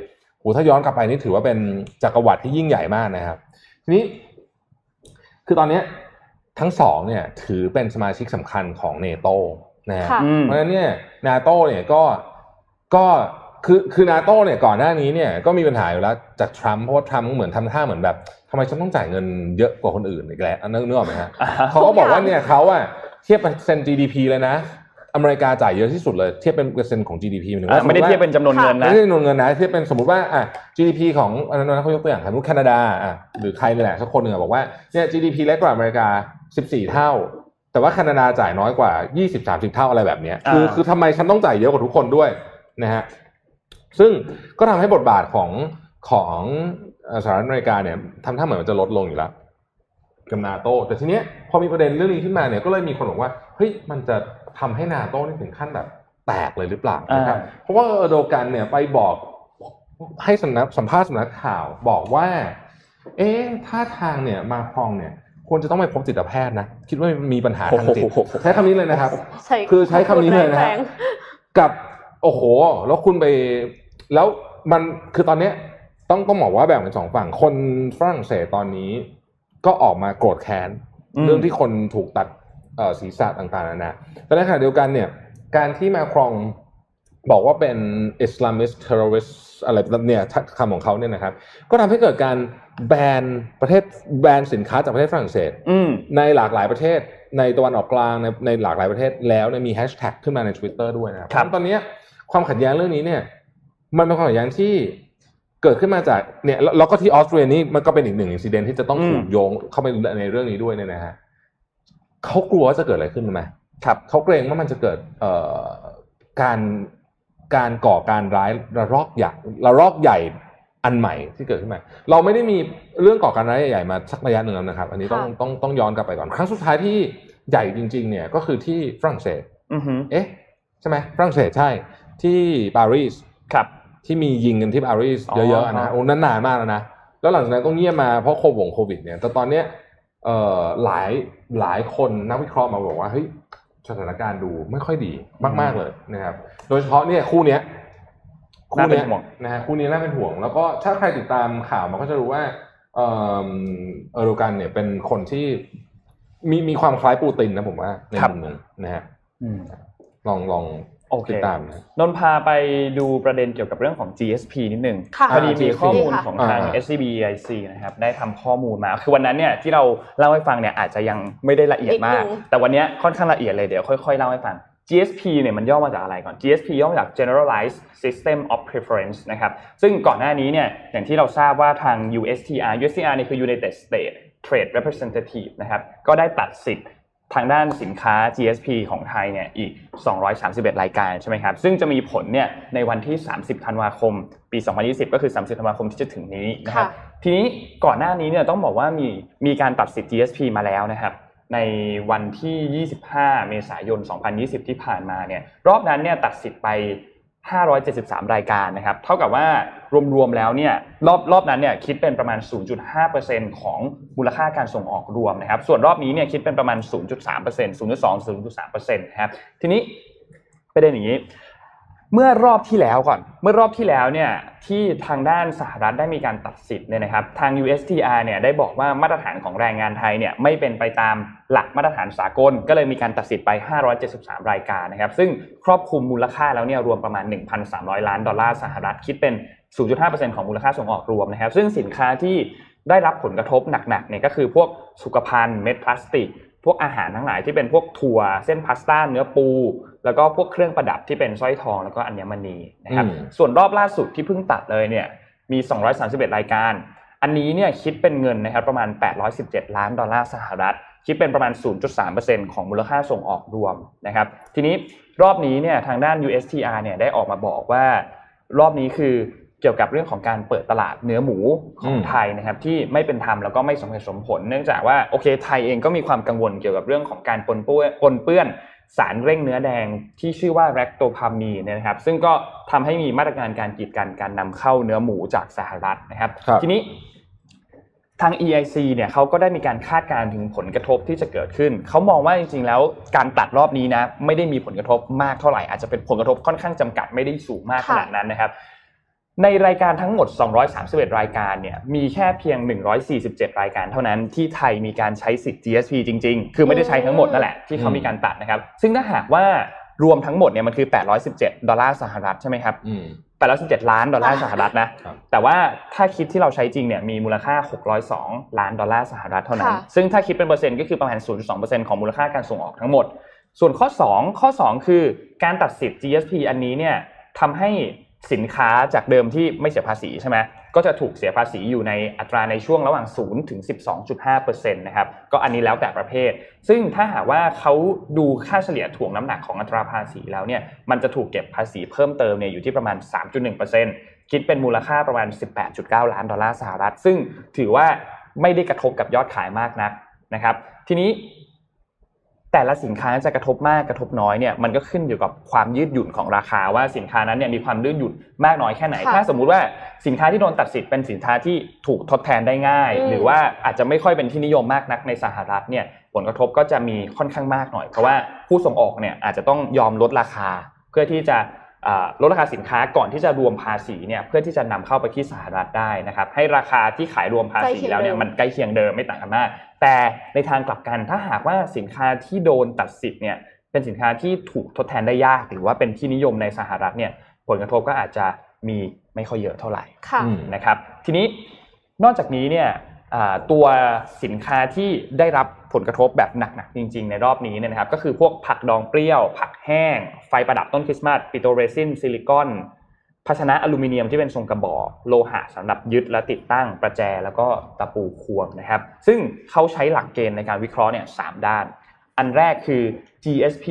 โหถ้าย้อนกลับไปนี่ถือว่าเป็นจักรวรรดิที่ยิ่งใหญ่มากนะครับ ทีนี้ คือตอนเนี้ยทั้งสองเนี่ย ถือเป็นสมาชิกสำคัญของเนโตนะฮะค่ะอืมเพราะฉะนั้นเนี่ยนาโตเนี่ยก็ก็ คือคือนาโตเนี่ยก่อนหน้านี้เนี่ยก็มีปัญหาอยู่แล้วจากทรัมป์เพราะว่าทรัมป์เหมือนทำท่าเหมือนแบบทำไมฉันต้องจ่ายเงินเยอะกว่าคนอื่นอีกแล้วนึกนึกออกไหมฮะเขาก็บอกว่าเนี่ยเขาอะเทียบเป็นเปอร์เซ็นต์ GDP เลยนะ อเมริกาจ่ายเยอะที่สุดเลยเทียบเป็นเปอร์เซ็นต์ของ GDP หมายถึงอ่าว่าไม่ได้เทียบเป็นจำนวนเงินไม่นะใช่จำนวนเงินนะเทียบเป็นสมมติว่าอะ GDP ของอันนั้นเขายกตัวอย่างสมมติแคนาดาอะหรือใครนี่แหละสักคนหนึ่งอะบอกว่าเนี่ย GDP เล็กกว่าอเมริกา 14 เท่า แต่ว่าแคนาดาจ่ายน้อยกว่า 20-30 เท่าอะไรแบบเนี้ยคืออ่าคือทำไมฉันต้องจ่ายเยอะกว่าทุกคนด้วยนะฮะ ซึ่งก็ทำให้บทบาทของของเอ่อสหรัฐอเมริกาเนี่ยทำท่าเหมือนมันจะลดลงอยู่แล้วกับนาโตแต่ทีเนี้ยพอมีประเด็นเรื่องนี้ขึ้นมาเนี่ยก็เลยมีคนบอกว่าเฮ้ยมันจะทำให้นาโตนี่ถึงขั้นแบบแตกเลยหรือเปล่านะครับอ่าเพราะว่าเออร์โดกันเนี่ยไปบอกให้สำนักสัมภาษณ์สำนักข่าวบอกว่า เอ๊ะท่าทางเนี่ยมาครองเนี่ยควรจะต้องไปพบจิตแพทย์นะ คิดว่ามีปัญหาทางจิตโอ้โหใช้คำนี้เลยนะครับใช่คือใช้คำนี้เลยนะฮะแรงกับ โอ้โห แล้วคุณไปแล้วมันคือตอนเนี้ยต้องต้องบอกว่าแบ่งเป็นสองฝั่งคนฝรั่งเศสตอนนี้ ก็ออกมาโกรธแค้นอืมเรื่องที่คนถูกตัดเอ่อศีรษะต่างๆนานาแต่ในขณะเดียวกันเนี่ย การที่มาครองบอกว่าเป็น Islamist terrorist อะไรแบบเนี่ยคำของเขาเนี่ยนะครับ ก็ทำให้เกิดการแบนประเทศแบนสินค้าจากประเทศฝรั่งเศสอืมในหลากหลายประเทศในตะวันออกกลางในในหลากหลายประเทศแล้วเนี่ยมีแฮชแท็กขึ้นมาใน Twitter ด้วยนะครับครับตอนเนี้ย ความขัดแย้งเรื่องนี้เนี่ย มันเป็นความขัดแย้งที่เกิดขึ้นมาจากเนี่ยแล้วแล้วก็ที่ออสเตรียนี่มันก็เป็นอีกหนึ่งอินซิเดนที่จะต้องถูกโยงเข้าไปในเรื่องนี้ด้วยเนี่ยนะฮะเขากลัวว่าจะเกิดอะไรขึ้นรู้ไหมครับเขาเกรงว่ามันจะเกิดเอ่อการการก่อการร้ายระลอกใหญ่ระลอกใหญ่อันใหม่ที่เกิดขึ้นมา เราไม่ได้มีเรื่องก่อการร้ายใหญ่ๆมาสักระยะหนึ่งแล้วนะครับ อันนี้ต้องต้องต้องย้อนกลับไปก่อน ครั้งสุดท้ายที่ใหญ่จริง ๆ เนี่ยก็คือที่ฝรั่งเศสอือฮึเอ๊ะใช่ไหมฝรั่งเศสใช่ ที่ปารีสครับที่มียิงกันที่ปารีสอ๋อเยอะๆนะโอ้นั้นนานมากแล้วนะแล้วหลังจากนั้นก็เงียบมาเพราะโควงโควิด เนี่ย แต่ตอนเนี้ยเอ่อหลายหลายคนนักวิเคราะห์มาบอกว่าเฮ้ยสถานการณ์ดูไม่ค่อยดีมาก ๆเลยนะครับ โดยเฉพาะเนี่ยคู่เนี้ยคู่น่าเป็นเนี้ยห่วงนะฮะคู่นี้น่าเป็นห่วง แล้วก็ถ้าใครติดตามข่าวมันก็จะรู้ว่าเอ่อเออร์โดกันเนี่ยเป็นคนที่มีมีความคล้ายปูตินนะผมว่าในครับมุมหนึ่งนะฮะอืมลองลอง โอเคติดตามนะนนท์พาไปดูประเด็นเกี่ยวกับเรื่องของ GSP นิดนึงค่ะพอดีมี GSP ข้อมูลของทางอ่า SCB EIC นะครับได้ทำข้อมูลมา คือวันนั้นเนี่ยที่เราเล่าให้ฟังเนี่ยอาจจะยังไม่ได้ละเอียดมากนิดนึงแต่วันเนี้ยค่อนข้างละเอียดเลยเดี๋ยวค่อยๆเล่าให้ฟัง GSP เนี่ยมันย่อมาจากอะไรก่อน GSP ย่อมาจาก Generalized System of Preference นะครับ ซึ่งก่อนหน้านี้เนี่ยอย่างที่เราทราบว่าทาง USTR USTR นี่คือ United States Trade Representative นะครับ ก็ได้ตัดสิทธิ์ ทางด้านสินค้า GSP ของไทยเนี่ยอีก 231 รายการใช่ไหมครับ ซึ่งจะมีผลเนี่ยในวันที่ 30 ธันวาคม ปี 2020 ก็คือ 30 ธันวาคมที่จะถึงนี้นะครับค่ะทีนี้ก่อนหน้านี้เนี่ยต้องบอกว่ามีมีการตัดสิทธิ์ GSP มาแล้วนะครับ ในวันที่ 25 เมษายน 2020 ที่ผ่านมาเนี่ยรอบนั้นเนี่ยตัดสิทธิ์ไป 573 รายการนะครับ เท่ากับว่ารวมๆแล้วเนี่ยรอบรอบนั้นเนี่ยคิดเป็นประมาณ 0.5%ของมูลค่าการส่งออกรวมนะครับ ส่วนรอบนี้เนี่ยคิดเป็นประมาณ 0.3% 0.2 0.3%นะครับ ทีนี้ประเด็นอย่างนี้ เมื่อรอบที่แล้วก่อน เมื่อรอบที่แล้วเนี่ยที่ทางด้านสหรัฐได้มีการตัดสิทธิ์เนี่ยนะครับทาง USTR เนี่ยได้บอกว่ามาตรฐานของแรงงานไทยเนี่ยไม่เป็นไปตามหลักมาตรฐานสากล ก็เลยมีการตัดสิทธิ์ไป 573 รายการนะครับ ซึ่งครอบคลุมมูลค่าแล้วเนี่ยรวมประมาณ 1,300 ล้านดอลลาร์สหรัฐคิดเป็น 0.5%ของมูลค่าส่งออกรวมนะครับ ซึ่งสินค้าที่ได้รับผลกระทบหนักๆเนี่ยก็คือพวกสุขภัณฑ์เม็ดพลาสติก พวกอาหารทั้งหลายที่เป็นพวกถั่วเส้นพาสต้าเนื้อปู แล้วก็พวกเครื่องประดับที่เป็นสร้อยทองแล้วก็อัญมณีนะครับอืมส่วนรอบล่าสุดที่เพิ่งตัดเลยเนี่ยมี 231 รายการ อันนี้เนี่ยคิดเป็นเงินนะครับประมาณ 817 ล้านดอลลาร์สหรัฐ คิดเป็นประมาณ 0.3%ของมูลค่าส่งออกรวมนะครับทีนี้รอบนี้เนี่ยทางด้าน USTR เนี่ยได้ออกมาบอกว่ารอบนี้คือเกี่ยวกับเรื่องของการเปิดตลาดเนื้อหมูของอืมไทยนะครับที่ไม่เป็นธรรมแล้วก็ไม่สมเหตุสมผล เนื่องจากว่าโอเคไทยเองก็มีความกังวลเกี่ยวกับเรื่องของการปนเปื้อนปนเปื้อน สารเร่งเนื้อแดงที่ชื่อว่าแรคโตพามีนเนี่ยนะครับ ซึ่งก็ทำให้มีมาตรการการกีดกันการนำเข้าเนื้อหมูจากสหรัฐนะครับครับ ทีนี้ทาง EIC เนี่ยเขาก็ได้มีการคาดการณ์ถึงผลกระทบที่จะเกิดขึ้น เขามองว่าจริงๆ แล้วการตัดรอบนี้นะไม่ได้มีผลกระทบมากเท่าไหร่อาจจะเป็นผลกระทบค่อนข้างจำกัดไม่ได้สูงมากขค่ะนาดนั้นนะครับ ในรายการทั้งหมด 231 รายการเนี่ย มีแค่เพียง 147 รายการเท่านั้นที่ไทยมีการใช้สิทธิ์ GSP จริง ๆ คือไม่ได้ใช้ทั้งหมดนั่นแหละที่เขามีการตัดนะครับ ซึ่งถ้าหากว่ารวมทั้งหมดเนี่ยมันคือ 817 ดอลลาร์สหรัฐใช่ไหมครับอืม817 ล้านดอลลาร์สหรัฐนะครับแต่ว่าถ้าคิดที่เราใช้จริงเนี่ยมีมูลค่า 602 ล้านดอลลาร์สหรัฐเท่านั้นค่ะซึ่งถ้าคิดเป็นเปอร์เซ็นต์ก็คือประมาณ 0.2%ของมูลค่าการส่งออกทั้งหมด ส่วนข้อ 2 ข้อ 2 คือการตัดสิทธิ์ GSP อันนี้เนี่ยทำให้ สินค้าจากเดิมที่ไม่เสียภาษีใช่ไหมก็จะถูกเสียภาษีอยู่ในอัตราในช่วงระหว่าง 0 ถึง 12.5%นะครับ ก็อันนี้แล้วแต่ประเภท ซึ่งถ้าหากว่าเขาดูค่าเฉลี่ยถ่วงน้ำหนักของอัตราภาษีแล้วเนี่ย มันจะถูกเก็บภาษีเพิ่มเติมเนี่ยอยู่ที่ประมาณ 3.1%คิดเป็นมูลค่าประมาณ 18.9 ล้านดอลลาร์สหรัฐ ซึ่งถือว่าไม่ได้กระทบกับยอดขายมากนักนะครับ ทีนี้ แต่ละสินค้าจะกระทบมากกระทบน้อยเนี่ยมันก็ขึ้นอยู่กับความยืดหยุ่นของราคาว่าสินค้านั้นเนี่ยมีความยืดหยุ่นมากน้อยแค่ไหนค่ะถ้าสมมุติว่าสินค้าที่โดนตัดสิทธิ์เป็นสินค้าที่ถูกทดแทนได้ง่ายอืมหรือว่าอาจจะไม่ค่อยเป็นที่นิยมมากนักในสหรัฐเนี่ยผลกระทบก็จะมีค่อนข้างมากหน่อย เพราะว่าผู้ส่งออกเนี่ยอาจจะต้องยอมลดราคา เพื่อที่จะอ่า ลดราคาสินค้าก่อนที่จะรวมภาษีเนี่ยเพื่อที่จะนำเข้าไปที่สหรัฐได้นะครับให้ราคาที่ขายรวมภาษีแล้วเนี่ยมันใกล้เคียงเดิมไม่ต่างกันมาก แต่ในทางกลับกันถ้าหากว่าสินค้าที่โดนตัดสิทธิ์เนี่ยเป็นสินค้าที่ถูกทดแทนได้ยาก หรือว่าเป็นที่นิยมในสหรัฐเนี่ยผลกระทบก็อาจจะมีไม่ค่อยเยอะเท่าไหร่ค่ะอืมนะครับทีนี้นอกจากนี้เนี่ยอ่า ตัวสินค้าที่ได้รับผลกระทบแบบหนักๆจริง ๆ ในรอบนี้เนี่ยนะครับ ก็คือพวกผักดองเปรี้ยว ผักแห้ง ไฟประดับต้นคริสต์มาสปิโตรเรซินซิลิคอนภาชนะอลูมิเนียมที่เป็นทรงกระบอกโลหะสำหรับยึดและติดตั้งประแจแล้วก็ตะปูควงนะครับ ซึ่งเขาใช้หลักเกณฑ์ในการวิเคราะห์เนี่ยสามด้าน อันแรกคือ GSP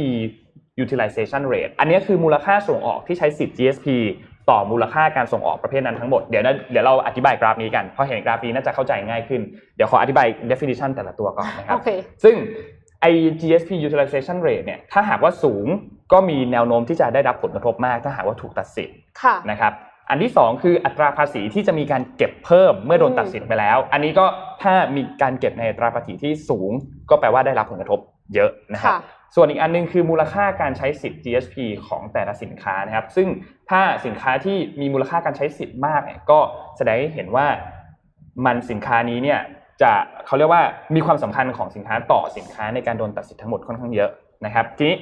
utilization rate อันนี้คือมูลค่าส่งออกที่ใช้สิทธิ์ GSP ต่อมูลค่าการส่งออกประเภทนั้นทั้งหมด เดี๋ยวนะเดี๋ยวเราอธิบายกราฟนี้กันเพราะเห็นกราฟนี้น่าจะเข้าใจง่ายขึ้น เดี๋ยวขออธิบาย definition แต่ละตัวก่อนนะครับโอเคซึ่งไอ้ GSP utilization rate เนี่ยถ้าหากว่าสูงก็มีแนวโน้มที่จะได้รับผลกระทบมาก ถ้าหากว่าถูกตัดสิทธิ์ค่ะนะครับอันที่สองคืออัตราภาษีที่จะมีการเก็บเพิ่มเมื่อโดนตัดสินไปแล้ว อันนี้ก็ถ้ามีการเก็บในอัตราภาษีที่สูง ก็แปลว่าได้รับผลกระทบเยอะนะครับค่ะ ส่วนอีกอันหนึงคือมูลค่าการใช้สิทธิ์ GSP ของแต่ละสินค้านะครับ ซึ่งถ้าสินค้าที่มีมูลค่าการใช้สิทธิ์มากเนี่ยก็แสดงให้เห็นว่ามันสินค้านี้เนี่ยจะเขาเรียกว่ามีความสำคัญของสินค้าต่อสินค้าในการโดนตัดสิทธิ์ทั้งหมดค่อนข้างเยอะนะครับทีนี้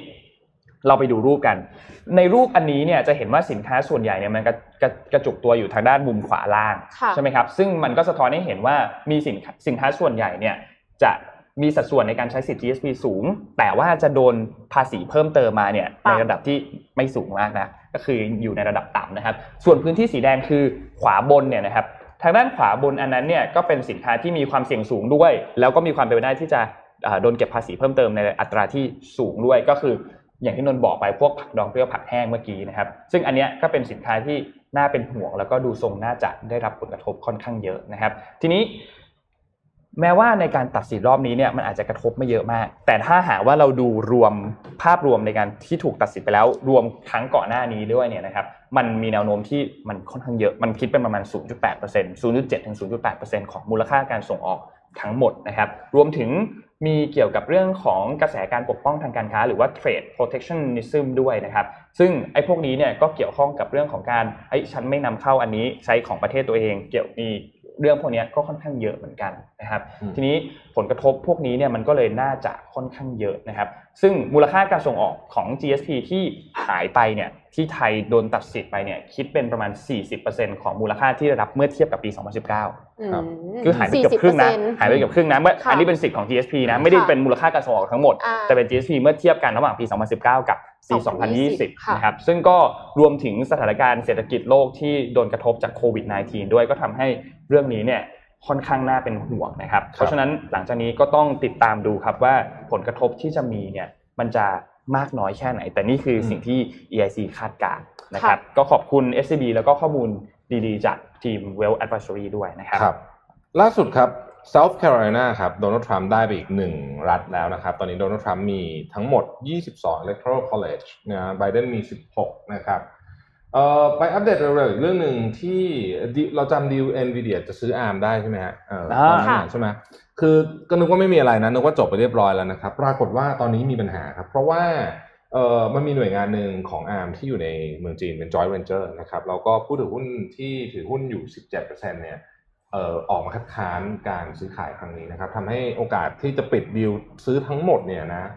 เราไปดูรูปกัน ในรูปอันนี้เนี่ยจะเห็นว่าสินค้าส่วนใหญ่เนี่ยมันกระกระกระจุกตัวอยู่ทางด้านมุมขวาล่างค่ะใช่ไหมครับ ซึ่งมันก็สะท้อนให้เห็นว่ามีสินค้าสินค้าส่วนใหญ่เนี่ยจะ มีสัดส่วนในการใช้สิทธิ์ GSP สูง แต่ว่าจะโดนภาษีเพิ่มเติมมาเนี่ยต่ำในระดับที่ไม่สูงมากนะก็คืออยู่ในระดับต่ำนะครับ ส่วนพื้นที่สีแดงคือขวาบนเนี่ยนะครับทางด้านขวาบนอันนั้นเนี่ยก็เป็นสินค้าที่มีความเสี่ยงสูงด้วย แล้วก็มีความเป็นไปได้ที่จะอ่าโดนเก็บภาษีเพิ่มเติมในอัตราที่สูงด้วยก็คืออย่างที่นนท์บอกไปพวกผักดองเปรี้ยวผักแห้งเมื่อกี้นะครับ ซึ่งอันเนี้ยก็เป็นสินค้าที่น่าเป็นห่วง แล้วก็ดูทรงน่าจะได้รับผลกระทบค่อนข้างเยอะนะครับ ทีนี้ แม้ว่าในการตัดสินรอบนี้เนี่ยมันอาจจะกระทบไม่เยอะมาก แต่ถ้าหากว่าเราดูรวมภาพรวมในการที่ถูกตัดสินไปแล้ว รวมครั้งก่อนหน้านี้ด้วยเนี่ยนะครับมันมีแนวโน้มที่มันค่อนข้างเยอะมันคิดเป็นประมาณ 0.8% 0.7ถึง0.8%ของมูลค่าการส่งออกทั้งหมดนะครับรวมถึงมีเกี่ยวกับเรื่องของกระแสการปกป้องทางการค้า หรือว่า trade protectionism ด้วยนะครับ ซึ่งไอ้พวกนี้เนี่ยก็เกี่ยวข้องกับเรื่องของการไอ้ฉันไม่นำเข้าอันนี้ใช้ของประเทศตัวเอง เกี่ยวมีเรื่องพวกนี้ก็ค่อนข้างเยอะเหมือนกันนะครับอืมทีนี้ผลกระทบพวกนี้เนี่ยมันก็เลยน่าจะค่อนข้างเยอะนะครับ ซึ่งมูลค่าการส่งออกของ GSP ที่หายไปเนี่ยที่ไทยโดนตัดสิทธิ์ไปเนี่ยคิดเป็นประมาณ 40%ของมูลค่าที่ได้รับเมื่อเทียบกับปี 2019ครับมคือหายไปเกือบครึ่งนะ40%หายไปเกือบครึ่งนะเมื่อค่ะอันนี้เป็นสิทธิ์ของ GSP นะไม่ได้ค่ะเป็นมูลค่าการส่งออกทั้งหมดอ่าแต่เป็น GSP เมื่อเทียบกันระหว่างปี 2019 กับ ปี2020 2020 นะครับ ซึ่งก็รวมถึงสถานการณ์เศรษฐกิจโลกที่โดนกระทบจากโควิด -19 ด้วยก็ทำให้เรื่องนี้เนี่ยค่อนข้างน่าเป็นห่วงนะครับ เพราะฉะนั้นหลังจากนี้ก็ต้องติดตามดูครับว่าผลกระทบที่จะมีเนี่ยมันจะมากน้อยแค่ไหน แต่นี่คือสิ่งที่ EIC คาดการณ์นะครับ ก็ขอบคุณ SCB แล้วก็ข้อมูลดีๆ จากทีม Well Advisory ด้วยนะครับครับ ล่าสุดครับ South Carolina ครับโดนัลด์ทรัมป์ได้ไปอีกหนึ่งรัฐแล้วนะครับ ตอนนี้โดนัลด์ทรัมป์มีทั้งหมด 22 electoral college นะไบเดนมี 16 นะครับเอ่อไปอัปเดตเร็วๆอีกเรื่องหนึ่งที่ดิเราจำดีล NVIDIA จะซื้อ ARM ได้ใช่ไหมฮะเอออ่าตอนนั้นน่ะใช่ไหมคือก็นึกว่าไม่มีอะไรนะนึกว่าจบไปเรียบร้อยแล้วนะครับ ปรากฏว่าตอนนี้มีปัญหาครับ เพราะว่าเอ่อมันมีหน่วยงานหนึ่งของ ARM ที่อยู่ในเมืองจีนเป็น joint venture นะครับแล้วก็ผู้ถือหุ้นที่ถือหุ้นอยู่ 17%เนี่ยเอ่อออกมาคัดค้านการซื้อขายครั้งนี้นะครับทำให้โอกาสที่จะปิดดีลซื้อทั้งหมดเนี่ยนะ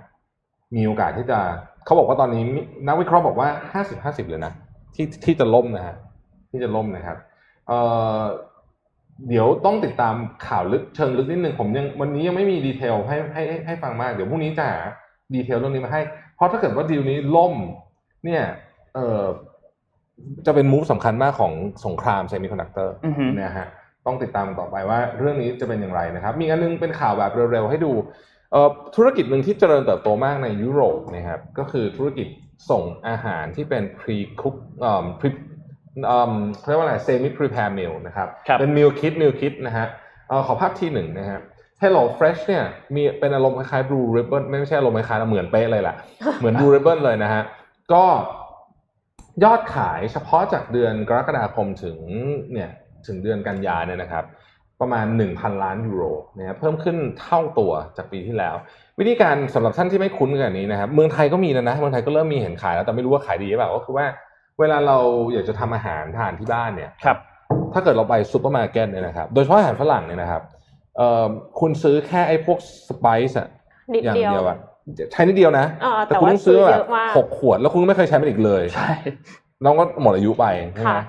มีโอกาสที่จะเขาบอกว่าตอนนี้มีนักวิเคราะห์บอกว่า 50-50 เลยนะที่ที่จะล่มนะฮะที่จะล่มนะครับเอ่อเดี๋ยวต้องติดตามข่าวลึกเชิงลึกนิดนึงผมยังวันนี้ยังไม่มีดีเทลให้ให้ให้ให้ฟังมาก เดี๋ยวพรุ่งนี้จะหาdetail เรื่องนี้มาให้ เพราะถ้าเกิดว่าดีลนี้ล่ม เนี่ยเอ่อจะเป็น move สำคัญมากของสงครามเซมิคอนดักเตอร์อือฮึนะฮะ ต้องติดตามต่อไปว่าเรื่องนี้จะเป็นอย่างไรนะครับ มีอันนึงเป็นข่าวแบบเร็วๆให้ดูเอ่อธุรกิจหนึ่งที่เจริญเติบโตมากในยุโรปนะครับก็คือธุรกิจส่งอาหารที่เป็น pre cook เอ่อ pre เอ่อเขาเรียกว่าอะไร semi prepare meal นะครับครับเป็น meal kit meal kit นะฮะเอ่อขอภาพที่หนึ่งนะฮะ Hello Fresh เนี่ยมีเป็นอารมณ์คล้ายๆ Blue Ribbon ไม่ใช่อารมณ์คล้ายๆเหมือนเป๊ะเลยแหละเหมือน Blue Ribbon เลยนะฮะก็ยอดขายเฉพาะจากเดือนกรกฎาคมถึงเนี่ย ถึงเดือนกันยาเนี่ยนะครับ ประมาณ 1,000 ล้านยูโรนะครับเพิ่มขึ้นเท่าตัวจากปีที่แล้ว วิธีการสำหรับท่านที่ไม่คุ้นกับอันนี้นะครับ เมืองไทยก็มีแล้วนะ เมืองไทยก็เริ่มมีเห็นขายแล้วแต่ไม่รู้ว่าขายดีหรือเปล่าก็คือว่า เวลาเราอยากจะทำอาหารทานที่บ้านเนี่ยครับถ้าเกิดเราไปซูเปอร์มาร์เก็ตเนี่ยนะครับ โดยเฉพาะอาหารฝรั่งเนี่ยนะครับเอ่อคุณซื้อแค่ไอ้พวก spice อะนิดอย่างเดียวเดียวอะใช้นิดเดียวนะอ่าแต่แต่คุณว่าต้องซื้อซื้อแบเยอะมากหกขวดแล้วคุณก็ไม่เคยใช้มันอีกเลย ใช่ มันก็หมดอายุไปใช่ไหมค่ะ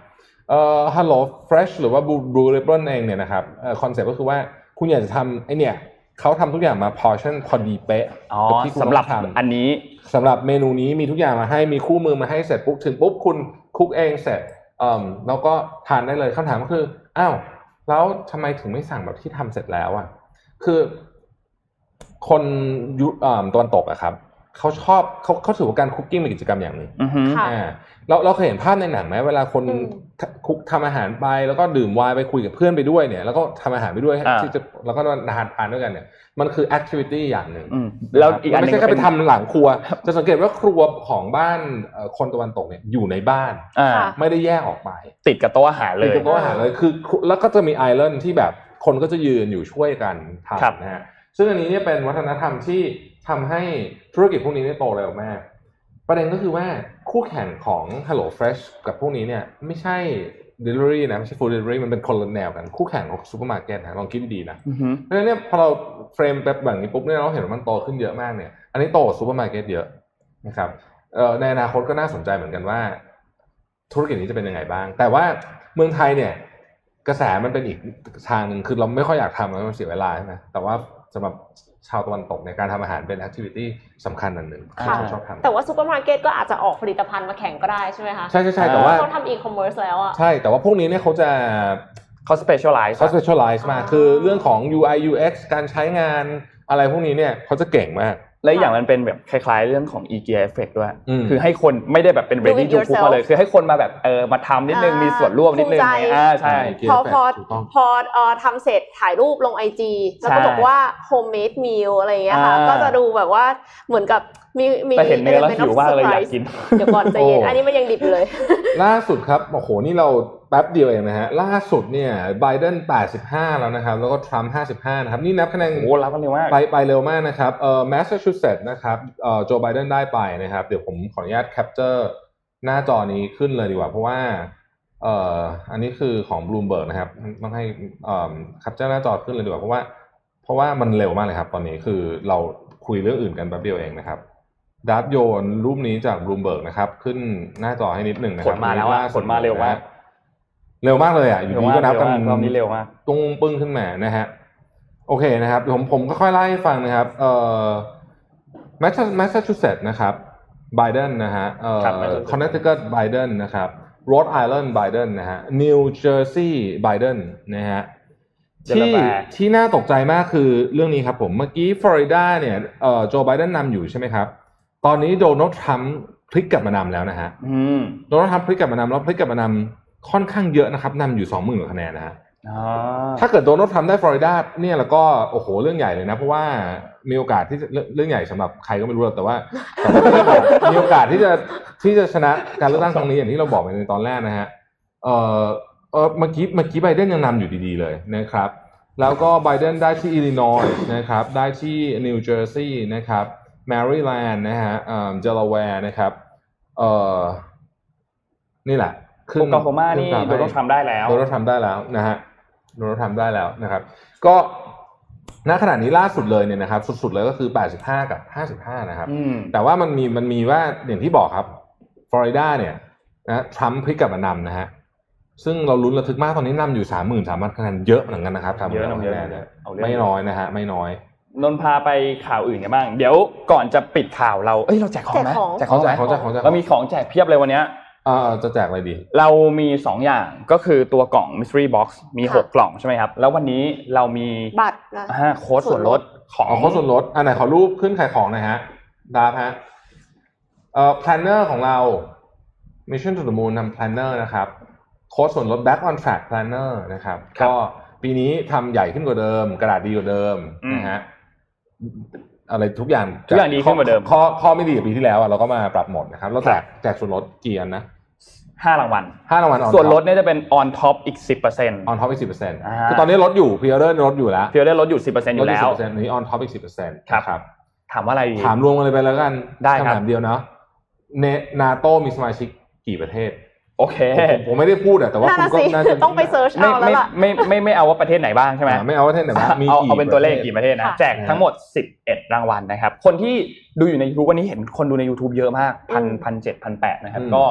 เอ่อ Hello Fresh หรือว่า Blue Blue Ribbon เองเนี่ยนะครับเอ่อคอนเซ็ปต์ก็คือว่าคุณอยากจะทำไอเนี่ยเขาทำทุกอย่างมา portion พอดีเป๊ะอ๋อกับที่คุณสำหรับต้องทำอันนี้สำหรับเมนูนี้มีทุกอย่างมาให้มีคู่มือมาให้เสร็จปุ๊บถึงปุ๊บคุณคุกเองเสร็จเอ่อแล้วก็ทานได้เลยคำถามก็คืออ้าวแล้วทำไมถึงไม่สั่งแบบที่ทำเสร็จแล้วอะคือคนยุเอ่อตะวันตกอะครับ เขาชอบเขาเขาถือว่าการคุกกิ้งเป็นกิจกรรมอย่างหนึ่งอือฮึค่ะอ่าเราเราเคยเห็นภาพในหนังไหมเวลาคนอืมทคุกทำอาหารไปแล้วก็ดื่มไวน์ไปคุยกับเพื่อนไปด้วยเนี่ย แล้วก็ทำอาหารไปด้วยอ่าที่จะแล้วก็ทานทานด้วยกันเนี่ยมันคือแอคทิวิตี้อย่างหนึ่งอืมแล้วอีกอันหไม่นึงใช่แค่ไปเป็นทำหลังครัว จะสังเกตว่าครัวของบ้านเอ่อคนตะวันตกเนี่ยอยู่ในบ้านอ่าค่ะไม่ได้แยกออกไป ติดกับโต๊ะอาหารเลยติดกับโต๊ะอาหารเลยคือ แล้วก็จะมี island ที่แบบคนก็จะยืนอยู่ช่วยกันครับทำนะฮะซึ่งอันนี้เนี่ยเป็นวัฒนธรรมที่ ทำให้ธุรกิจพวกนี้เนี่ยโตเร็วมาก ประเด็นก็คือว่าคู่แข่งของ Hello Fresh กับพวกนี้เนี่ยไม่ใช่ delivery นะไม่ใช่ food delivery มันเป็นคนละแนวกันคู่แข่งของซูเปอร์มาร์เก็ตนะลองคิดดีๆนะอือฮึเพราะฉะนั้นเนี่ยพอเราframe แบบแบบนี้ปุ๊บเนี่ยเราเห็นว่ามันโตขึ้นเยอะมากเนี่ยอันนี้โตกว่าซูเปอร์มาร์เก็ตเยอะนะครับเอ่อในอนาคตก็น่าสนใจเหมือนกันว่า ธุรกิจนี้จะเป็นยังไงบ้าง แต่ว่าเมืองไทยเนี่ย กระแสมันเป็นอีกทางหนึ่งคือเราไม่ค่อยอยากทำแล้วมันเสียเวลาใช่ไหมแต่ว่าสำหรับ ชาวตะวันตกเนี่ยการทำอาหารเป็น activity สำคัญอันหนึ่งที่ค่ะเขาชอบทำแต่ว่าซูเปอร์มาร์เก็ตก็อาจจะออกผลิตภัณฑ์มาแข่งก็ได้ใช่ไหมคะ ใช่ใช่ใช่แต่ว่าเขาทำอีคอมเมิร์ซแล้วอะใช่แต่ว่าพวกนี้เนี่ยเขาจะเขาสเปเชียลไลซ์เขา specialize มากอ่าคือเรื่องของ UI UX การใช้งานอะไรพวกนี้เนี่ยเขาจะเก่งมาก และอย่างมันเป็นแบบคล้ายๆ เรื่องของ e gear effect ด้วยอืมคือให้คนไม่ได้แบบเป็น ready Do it to cook มาเลย yourself คือให้คนมาแบบเออมาทำนิดนึงอ่ามีมีส่วนร่วมนิดนึงภูมิใจอ่าใช่เกียร์พอพอถูกต้องพอเอ่อทำเสร็จถ่ายรูปลงไอจีแล้วก็ใช่บอกว่า homemade meal อะไรอย่างเงี้ยค่ะอ่าก็จะดูแบบว่าเหมือนกับมีมีแต่เห็นเนื้อแล้ว element of หิวมากเลยอยาก surprise กินเดี๋ยวก่อนใจเย็นโอ้อันนี้มันยังดิบอยู่เลย ล่าสุดครับโอ้โหนี่เรา แป๊บเดียวเองนะฮะล่าสุดเนี่ยไบเดน85 แล้วนะครับ แล้วก็ทรัมป์55 นะครับ นี่นับคะแนนโอ้โหนับกันเร็วมากไปไปเร็วมากนะครับเอ่อแมสซาชูเซตส์นะครับเอ่อโจไบเดนได้ไปนะครับ เดี๋ยวผมขออนุญาต capture หน้าจอนี้ขึ้นเลยดีกว่า เพราะว่าเอ่ออันนี้คือของบลูมเบิร์กนะครับ ต้องให้เอ่อ capture หน้าจอขึ้นเลยดีกว่าเพราะว่า เพราะว่ามันเร็วมากเลยครับ ตอนนี้คือเราคุยเรื่องอื่นกันแป๊บเดียวเองนะครับดับโยนรูปนี้จากบลูมเบิร์กนะครับ ขึ้นหน้าจอให้นิดหนึ่งนะครับผลมาแล้วอะล่าสุดผลมาเร็วมาก เร็วมากเลยอะอยู่ดีก็นับกันเร็วมากรอบนี้เร็วมากตุ้งปึ้งขึ้นมานะฮะโอเคนะครับผมผมก็ค่อยๆไล่ให้ฟังนะครับเอ่อแมสแมสซาชูเซตส์นะครับไบเดนนะฮะเอ่อครับ Massachusetts คอนเนตทิคัตไบเดนนะครับโรดไอแลนด์ไบเดนนะฮะนิวเจอร์ซีย์ไบเดนนะฮะที่ Delaware ที่น่าตกใจมากคือเรื่องนี้ครับผมเมื่อกี้ฟลอริดาเนี่ยเอ่อโจไบเดนนำอยู่ใช่ไหมครับ ตอนนี้โดนัลด์ทรัมป์พลิกกลับมานำแล้วนะฮะอืมโดนัลด์ทรัมป์พลิกกลับมานำแล้วพลิกกลับมานำ ค่อนข้างเยอะนะครับนำอยู่สองหมื่นกว่าคะแนนนะฮะอ๋อถ้าเกิดโดนัลด์ทรัมป์ได้ฟลอริดาเนี่ยแล้วก็โอ้โหเรื่องใหญ่เลยนะ เพราะว่ามีโอกาสที่จะเรื่องเรื่องใหญ่สำหรับใครก็ไม่รู้หรอกแต่ว่าแต่ว่ามีโอกาสที่จะที่จะชนะการเลือกตั้งครั้งนี้อย่างที่เราบอกไปในตอนแรกนะฮะเออเออเมื่อกี้เมื่อกี้ไบเดนยังนำอยู่ดีๆเลยนะครับ แล้วก็ไบเดนได้ที่อิลลินอยส์นะครับ ได้ที่นิวเจอร์ซีย์นะครับแมริแลนด์นะฮะเอ่อเดลาแวร์นะครับเอ่อนี่แหละ ขึ้โอคลาโฮมานี่ขึ้โดนัลด์ทรัมป์ได้แล้วโดนัลด์ทรัมป์ได้แล้วนะฮะโดนัลด์ทรัมป์ได้แล้วนะครับ ก็ณขณะนี้ล่าสุดเลยเนี่ยนะครับสุดๆเลยก็คือ 85 กับ 55 นะครับอืมแต่ว่ามันมีมันมีว่าอย่างที่บอกครับฟลอริดาเนี่ยนะทรัมป์พลิกกลับมานำนะฮะซึ่งเราลุ้นระทึกมากตอนนี้นำอยู่ 33,000คะแนนเยอะเหมือนกันนะครับทำเยอะนะคะแนนเยเนี่ยอะเอาเรื่องไม่น้อยนะฮะไม่น้อยนนท์พาไปข่าวอื่นกันบ้าง เดี๋ยวก่อนจะปิดข่าวเรา เอ้ยเราแจกของไหมแจกของแจกของไหมของแจกของแจกของเรามีของแจกเพียบเลยวันเนี้ยเอ่อ จะแจกอะไรดี เรามี 2 อย่างก็คือตัวกล่อง mystery box มีค่ะ6กล่องใช่ไหมครับ แล้ววันนี้เรามีบัตรนะอ่าโค้ดส่วนลดของอ๋อโค้ดส่วนลดอันไหนขอรูปขึ้นขายของหน่อยฮะดาบฮะเอ่อ planner ของเรา mission to the moon ทำ planner นะครับโค้ดส่วนลด back on track planner นะครับครับก็ปีนี้ทำใหญ่ขึ้นกว่าเดิม กระดาษดีกว่าเดิมอืมนะฮะ อะไรทุกอย่างทุกอย่างดีขึ้นกว่าเดิมข้อข้อไม่ดีกับปีที่แล้วอะเราก็มาปรับหมดนะครับเราแจกแจกส่วนลดกี่อันนะ5รางวัลห้ารางวัล on ส่วนลด top เนี่ยจะเป็น on top อีก10% on top อีกสิบเปอร์เซ็นต์อ่าคือตอนนี้ลดอยู่พ r อเดอร์ลดอยู่แล้วเพียวได้ลดอยู่10%อยู่แล้วสิบเปอร์เซ็นต์นี้ on top อีกสิบเปอร์เซ็นต์ครับครับถามว่าอะไรดีถามรวมกันเลยไปแล้วกันได้ครับคำถามเดียวเนาะเนนาโตมีสมาชิกกี่ประเทศ โอเคผมผมไม่ได้พูดอะแต่ว่าน่าคุณน่ะก็สิน่าจะต้องไปเซิร์ชไม่เอาแล้วไม่ล่ะไม่ไม่ไม่เอาว่าประเทศไหนบ้างใช่ไหม อ่าไม่เอาประเทศไหนบ้างมีเอากี่เอาเป็นตัวเลขระทศกี่ประเทศนะค่ะ แจกทั้งหมด 11 รางวัลนะครับ คนที่ดูอยู่ใน YouTube วันนี้เห็นคนดูใน YouTube เยอะมากพันอืมพันเจ็ดพันแปดนะครับอืมก็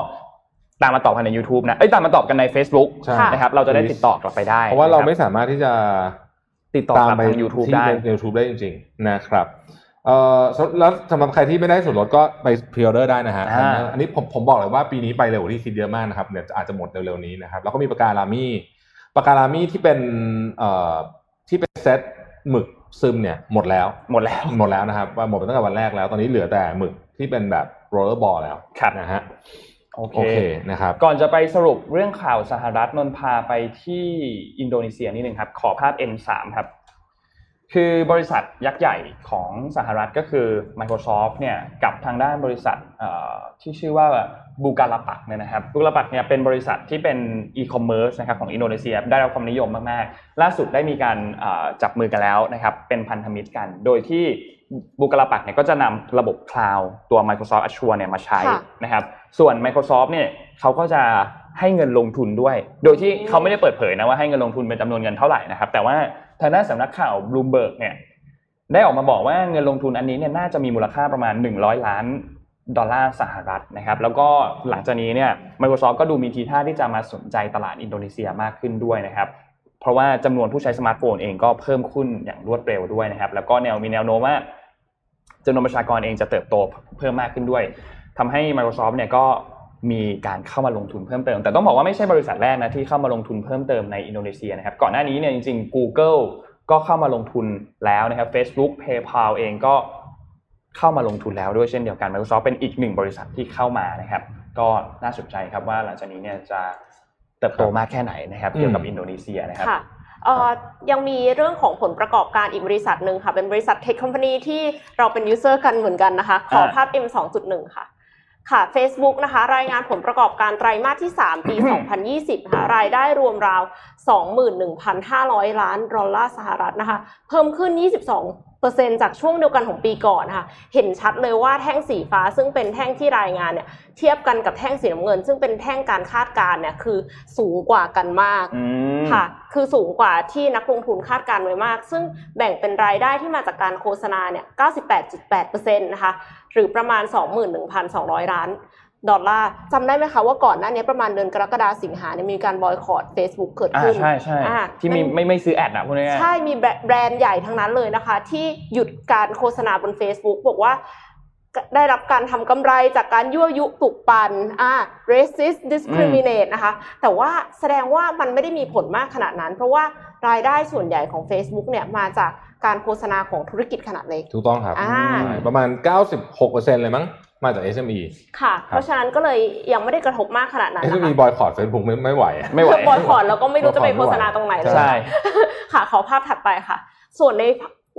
ตามมาตอบกันใน YouTube นะเอ้ยตามมาตอบกันใน Facebook ใช่นะครับเราจะได้ติดต่อกลับไปได้เพราะว่าเรานคบไม่สามารถที่จะติดต่อกตามลับไปทาง YouTube ที่ได้ยูทูบได้จริง ๆ นะครับ เอ่อแล้วสำหรับใครที่ไม่ได้ส่วนลดก็ไปพรีออเดอร์ได้นะฮะอ่าอันนี้ผมผมบอกเลยว่าปีนี้ไปเร็วกว่าที่คิดเยอะมากนะครับเดี๋ยวอาจจะหมดเร็วๆนี้นะครับแล้วก็มีปากกาลามี่ปากกาลามี่ที่เป็นเอ่อที่เป็นเซตหมึกซึมเนี่ยหมดแล้วหมดแล้วหมดแล้วนะครับว่าหมดไปตั้งแต่วันแรกแล้วตอนนี้เหลือแต่หมึกที่เป็นแบบ rollerball แล้วครับนะฮะโอเคโอเคนะครับก่อนจะไปสรุปเรื่องข่าวสหรัฐนนท์พาไปที่อินโดนีเซียนิดนึงครับ ขอภาพ M3 ครับ คือบริษัทยักษ์ใหญ่ของสหรัฐก็คือ Microsoft เนี่ยกับทางด้านบริษัทเอ่อที่ชื่อว่า Bukalapak เนี่ยนะครับ Bukalapak เนี่ยเป็นบริษัทที่เป็นอีคอมเมิร์ซนะครับของอินโดนีเซียได้รับความนิยมมากๆ ล่าสุดได้มีการเอ่อจับมือกันแล้วนะครับเป็นพันธมิตรกัน โดยที่ Bukalapak เนี่ยก็จะนำระบบคลาวด์ตัว Microsoft Azure เนี่ยมาใช้ค่ะนะครับส่วน Microsoft เนี่ยเขาก็จะให้เงินลงทุนด้วย โดยที่เขาไม่ได้เปิดเผยนะว่าให้เงินลงทุนเป็นจำนวนเงินเท่าไหร่นะครับแต่ว่า ทางด้านสำนักข่าว Bloomberg เนี่ยได้ออกมาบอกว่าเงินลงทุนอันนี้เนี่ยน่าจะมีมูลค่าประมาณ 100 ล้านดอลลาร์สหรัฐนะครับ แล้วก็หลังจากนี้เนี่ย Microsoft ก็ดูมีทีท่าที่จะมาสนใจตลาดอินโดนีเซียมากขึ้นด้วยนะครับ เพราะว่าจำนวนผู้ใช้สมาร์ทโฟนเองก็เพิ่มขึ้นอย่างรวดเร็วด้วยนะครับ แล้วก็แนวมีแนวโน้มว่าจำนวนประชากรเองจะเติบโตเพิ่มมากขึ้นด้วยทำให้ Microsoft เนี่ยก็ มีการเข้ามาลงทุนเพิ่มเติม แต่ต้องบอกว่าไม่ใช่บริษัทแรกนะที่เข้ามาลงทุนเพิ่มเติมในอินโดนีเซียนะครับก่อนหน้านี้เนี่ยจริงๆ Google ก็เข้ามาลงทุนแล้วนะครับ Facebook PayPal เองก็เข้ามาลงทุนแล้วด้วยเช่นเดียวกัน Microsoft เป็นอีกหนึ่งบริษัทที่เข้ามานะครับ ก็น่าสนใจครับว่าหลังจากนี้เนี่ยจะเติบโตมากแค่ไหนนะครับเกี่ยวกับอินโดนีเซียนะครับค่ะเอ่อยังมีเรื่องของผลประกอบการอีกบริษัทหนึ่งค่ะ เป็นบริษัท tech company ที่เราเป็น user กันเหมือนกันนะคะ ขอภาพ M 2.1ค่ะ ค่ะ Facebook นะคะ รายงานผลประกอบการไตรมาสที่ 3 ปี 2020ค่ะรายได้รวมราว 21,500 ล้านดอลลาร์สหรัฐนะคะ เพิ่มขึ้น 22เปอร์เซ็นต์จากช่วงเดียวกันของปีก่อนนะคะ เห็นชัดเลยว่าแท่งสีฟ้าซึ่งเป็นแท่งที่รายงานเนี่ย เทียบกันกับแท่งสีน้ำเงิน ซึ่งเป็นแท่งการคาดการณ์เนี่ยคือสูงกว่ากันมากอืมค่ะ คือสูงกว่าที่นักลงทุนคาดการณ์ไว้มาก ซึ่งแบ่งเป็นรายได้ที่มาจากการโฆษณาเนี่ย 98.8%นะคะ หรือประมาณ 21,200 ล้านดอลลาร์จำได้ไหมคะว่าก่อนหน้านี้ประมาณเดือนกรกฎาสิงหาเนี่ยมีการบอยคอรด Facebook เกิดอ่าขึ้นใช่ใช่อ่าที่มีมันไม่ไม่ซื้อแอดอะพูดง่ายๆใช่มีแบรแบรนด์ใหญ่ทั้งนั้นเลยนะคะ ที่หยุดการโฆษณาบน Facebook บอกว่าได้รับการทำกำไรจากการยั่วยุปลุกปั่นอ่า racist discriminate นะคะ แต่ว่าแสดงว่ามันไม่ได้มีผลมากขนาดนั้น เพราะว่ารายได้ส่วนใหญ่ของ Facebook เนี่ยมาจาก การโฆษณาของธุรกิจขนาดเล็กถูกต้องครับอ่าใช่ประมาณ 96%เลยมั้งมาจาก SME ค่ะ เพราะฉะนั้นก็เลยยังไม่ได้กระทบมากขนาดนั้นนะ SME คะบอยคอรดเฟซบุ๊กไม่ไม่ไหวอะไม่ไหวบอยคอรดแล้วก็ไม่รู้จะไปโฆษณาตรงไหนเลยใช่ค่ะ ขอภาพถัดไปค่ะ ส่วนใน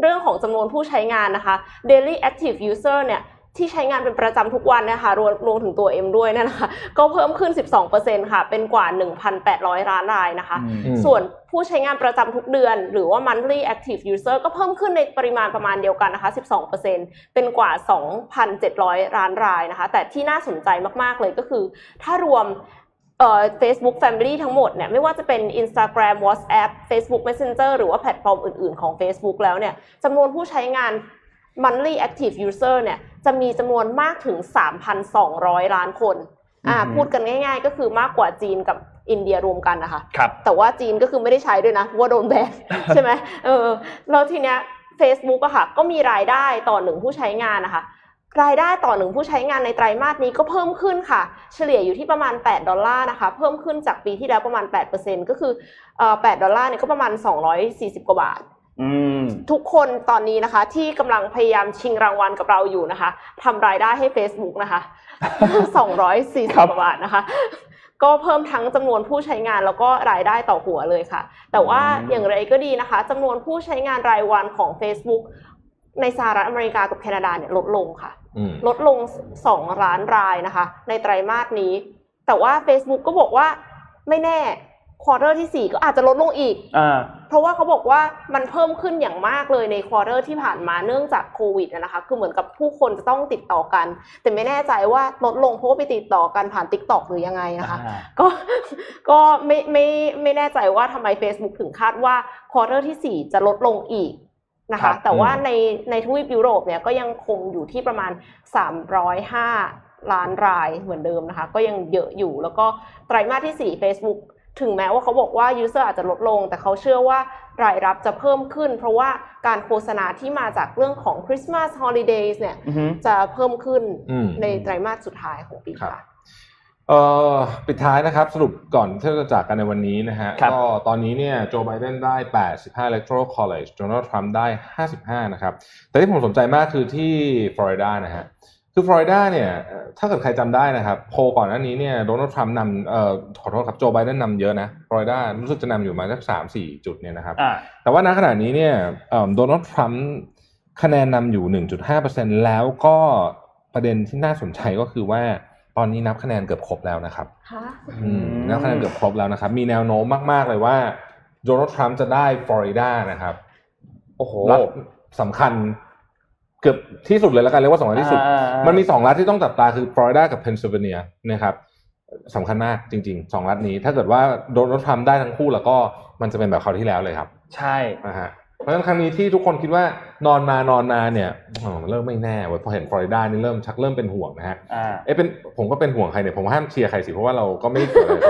เรื่องของจำนวนผู้ใช้งานนะคะ daily active user เนี่ย ที่ใช้งานเป็นประจำทุกวันเนะคะรวมรวมถึงตัว M ด้วยเนยนะคะก็เพิ่มขึ้น 12%ค่ะ เป็นกว่า 1,800 ล้านรายนะคะอืมอืมส่วนผู้ใช้งานประจำทุกเดือน หรือว่า monthly active user ก็เพิ่มขึ้นในปริมาณประมาณเดียวกันนะคะ 12%เป็นกว่า 2,700 ล้านรายนะคะ แต่ที่น่าสนใจมาก ๆ เลยก็คือ ถ้ารวมเอ่อ Facebook Family ทั้งหมดเนี่ยไม่ว่าจะเป็น Instagram WhatsApp Facebook Messenger หรือว่าแพลตฟอร์มอื่น ๆ ของ Facebook แล้วเนี่ยจำนวนผู้ใช้งาน monthly active user เนี่ยจะมีจำนวนมากถึง 3,200 ล้านคนอ่าอือหือพูดกันง่าย ๆ ก็คือมากกว่าจีนกับอินเดียรวมกันนะคะครับแต่ว่าจีนก็คือไม่ได้ใช้ด้วยนะเพราะว่าโดนแบนใช่ไหมเออแล้วทีเนี้ย Facebook อะค่ะ ก็มีรายได้ต่อหนึ่งผู้ใช้งานนะคะรายได้ต่อหนึ่งผู้ใช้งานในไตรมาสนี้ก็เพิ่มขึ้นค่ะ เฉลี่ยอยู่ที่ประมาณ 8 ดอลลาร์นะคะ เพิ่มขึ้นจากปีที่แล้วประมาณ 8%ก็คือเอ่อ8ดอลลาร์เนี่ยก็ประมาณ 240 กว่าบาทอืม ทุกคนตอนนี้นะคะ ที่กำลังพยายามชิงรางวัลกับเราอยู่นะคะทำรายได้ให้ Facebook นะคะ240ครับกว่าบาทนะคะ ก็เพิ่มทั้งจำนวนผู้ใช้งานแล้วก็รายได้ต่อหัวเลยค่ะ แต่ว่าอย่างไรก็ดีนะคะจำนวนผู้ใช้งานรายวันของ Facebook ในสหรัฐอเมริกากับแคนาดาเนี่ยลดลงค่ะอืมลดลง 2 ล้านรายนะคะ ในไตรมาสนี้ แต่ว่า Facebook ก็บอกว่าไม่แน่ quarter ที่ 4 ก็อาจจะลดลงอีก อ่า เพราะว่าเขาบอกว่ามันเพิ่มขึ้นอย่างมากเลยใน quarter ที่ผ่านมาเนื่องจากโควิดอะนะคะ คือเหมือนกับผู้คนจะต้องติดต่อกัน แต่ไม่แน่ใจว่าลดลงเพราะว่าไปติดต่อกันผ่าน TikTok หรือยังไงนะคะอ่าก็ก็ไม่ไม่ไม่แน่ใจว่าทำไม Facebook ถึงคาดว่า quarter ที่ 4 จะลดลงอีกนะครัคะ บ แต่ว่าอืมในในทวีปยุโรปเนี่ยก็ยังคงอยู่ที่ประมาณ 305 ล้านรายเหมือนเดิมนะคะ ก็ยังเยอะอยู่แล้วก็ไตรมาสที่ 4 Facebook ถึงแม้ว่าเขาบอกว่า user อาจจะลดลง แต่เขาเชื่อว่ารายรับจะเพิ่มขึ้น เพราะว่าการโฆษณาที่มาจากเรื่องของ Christmas holidays เนี่ยอือฮึจะเพิ่มขึ้นอืมในไตรมาสสุดท้ายของปีครับค่ะเอ่อปิดท้ายนะครับสรุปก่อนที่จะจากกันในวันนี้นะฮะครับก็ตอนนี้เนี่ยโจไบเดนได้ 85 electoral college โดนัลด์ทรัมป์ได้ 55 นะครับ แต่ที่ผมสนใจมากคือที่ฟลอริดานะฮะ คือฟลอริดาเนี่ยเอ่อถ้าเกิดใครจำได้นะครับ โพลก่อนหน้านี้เนี่ยโดนัลด์ทรัมป์นำเอ่อขอโทษครับโจไบเดนนำเยอะนะฟลอริดารู้สึกจะนำอยู่มาสักสามสี่จุดเนี่ยนะครับอ่าแต่ว่าณขณะนี้เนี่ยเอิ่มโดนัลด์ทรัมป์คะแนนนำอยู่1.5%แล้วก็ประเด็นที่น่าสนใจก็คือว่าตอนนี้นับคะแนนเกือบครบแล้วนะครับอืมนับคะแนนเกือบครบแล้วนะครับ มีแนวโน้มมาก ๆ เลยว่าโดนัลด์ทรัมป์จะได้ฟลอริดานะครับโอ้โหรัฐสำคัญ เกือบที่สุดเลยแล้วกันเรียกว่าสำคัญที่สุดอ่าอ่ามันมีสองรัฐที่ต้องจับตาคือฟลอริดากับเพนซิลเวเนียนะครับสำคัญมากจริงๆสองรัฐนี้ ถ้าเกิดว่าโดนัลด์ทรัมป์ได้ทั้งคู่แล้วก็มันจะเป็นแบบคราวที่แล้วเลยครับ ใช่นะฮะเพราะฉะนั้นครั้งนี้ที่ทุกคนคิดว่านอนมานอนมาเนี่ยอ๋อเริ่มไม่แน่เว้ยพอเห็นฟลอริดานี่เริ่มชักเริ่มเป็นห่วงนะฮะอ่าเอ๊ะเป็นผมก็เป็นห่วงใครเนี่ยผมห้ามเชียร์ใครสิเพราะว่าเราก็ไม่ได้เกี่ยวอะไรกั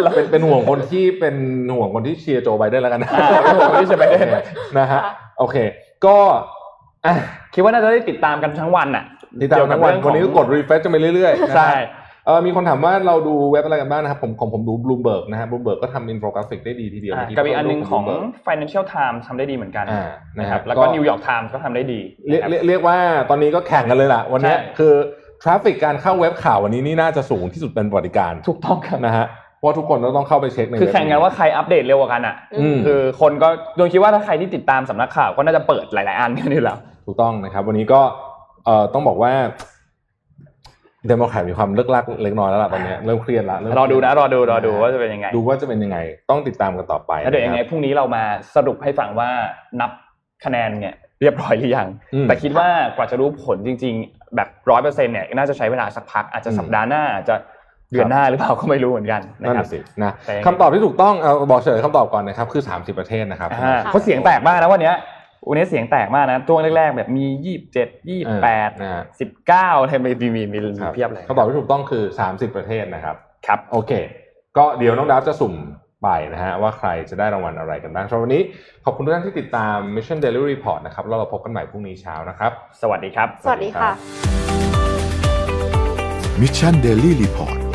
บเราเป็นเป็นห่วงคนที่เป็นห่วงคนที่เชียร์โจไบเดนแล้วกันนะอ่าเป็นห่วงคนที่เชียร์ไบเดนนะฮะโอเค ก็อะ คิดว่าน่าจะได้ติดตามกันทั้งวันน่ะติดตามทั้งวันเกี่ยวกับเรื่องของวันนี้ก็กด refresh กันไปเรื่อยๆนะฮะใช่ เออมีคนถามว่าเราดูเว็บอะไรกันบ้างนะครับผมของผมดู Bloomberg นะฮะ Bloomberg ก็ทำอินโฟกราฟิกได้ดีทีเดียวอะเมื่กับอีกอันหนึ่งของ Bloomberg Financial Times ทำได้ดีเหมือนกันอ่านะนะคครัรับบแล้วก็ก็ New York Times ก็ทำได้ดีเรียกนะครับเรียกเรียกว่าตอนนี้ก็แข่งกันเลยล่ะ วันเนี้ยใช่คือ traffic การเข้าเว็บข่าววันนี้นี่น่าจะสูงที่สุดเป็นประวัติการณ์ถูกต้องครับนะฮะเพราะว่าทุกคนต้องเข้าไปเช็คในคือเว็บแข่งกันว่าใครอัปเดตเร็วกว่ากันอะอืมคือคนก็โดยคิดว่าถ้าใครที่ติดตามสำนักข่าวก็น่าจะเปิดหลาย ๆ อันกันอยู่แล้ว ถูกต้องนะครับ วันนี้ก็เอ่อต้องบอกว่าเดโมแครตมีความเลิ่กลั่กเล็กน้อยแล้วล่ะตอนเนี้ยเริ่มเครียดละเมรอดูนะรอดูรอดูนะฮะว่าจะเป็นยังไง ดูว่าจะเป็นยังไง ต้องติดตามกันต่อไปแล้วเดี๋ยวยังไงนะครับพรุ่งนี้เรามาสรุปให้ฟังว่านับคะแนนเนี่ยเรียบร้อยหรือยังอืมแต่คิดว่ากว่าจะรู้ผลจริง ๆ แบบร้อยเปอร์เซ็นต์เนี่ยน่าจะใช้เวลาสักพักอาจจะอืมสัปดาห์หน้าอาจจะเดือนหน้าหรือเปล่าก็ไม่รู้เหมือนกันนะนั่นครับนะสินะแต่ยังไงคำตอบที่ถูกต้องเอาบอกเฉลยคำตอบก่อนนะครับคือ 30 ประเทศนะครับอ่าเพราะเสียงแตกมากนะวันเนี้ย วันนี้เสียงแตกมากนะตัวแรกๆ แบบมียี่สิบเจ็ดยี่แปดนะฮะสิบเก้าอะไรมีมีมีมีครับเพียบเลยคำตอบที่ถูกต้องคือ30ประเทศนะครับ ครับโอเค ก็เดี๋ยวน้องดาวจะสุ่มไปนะฮะว่าใครจะได้รางวัลอะไรกันบ้างสำหรับวันนี้ขอบคุณทุกท่านที่ติดตาม Mission Daily Report นะครับแล้วเราพบกันใหม่พรุ่งนี้เช้านะครับ สวัสดีครับ สวัสดีค่ะมิชชั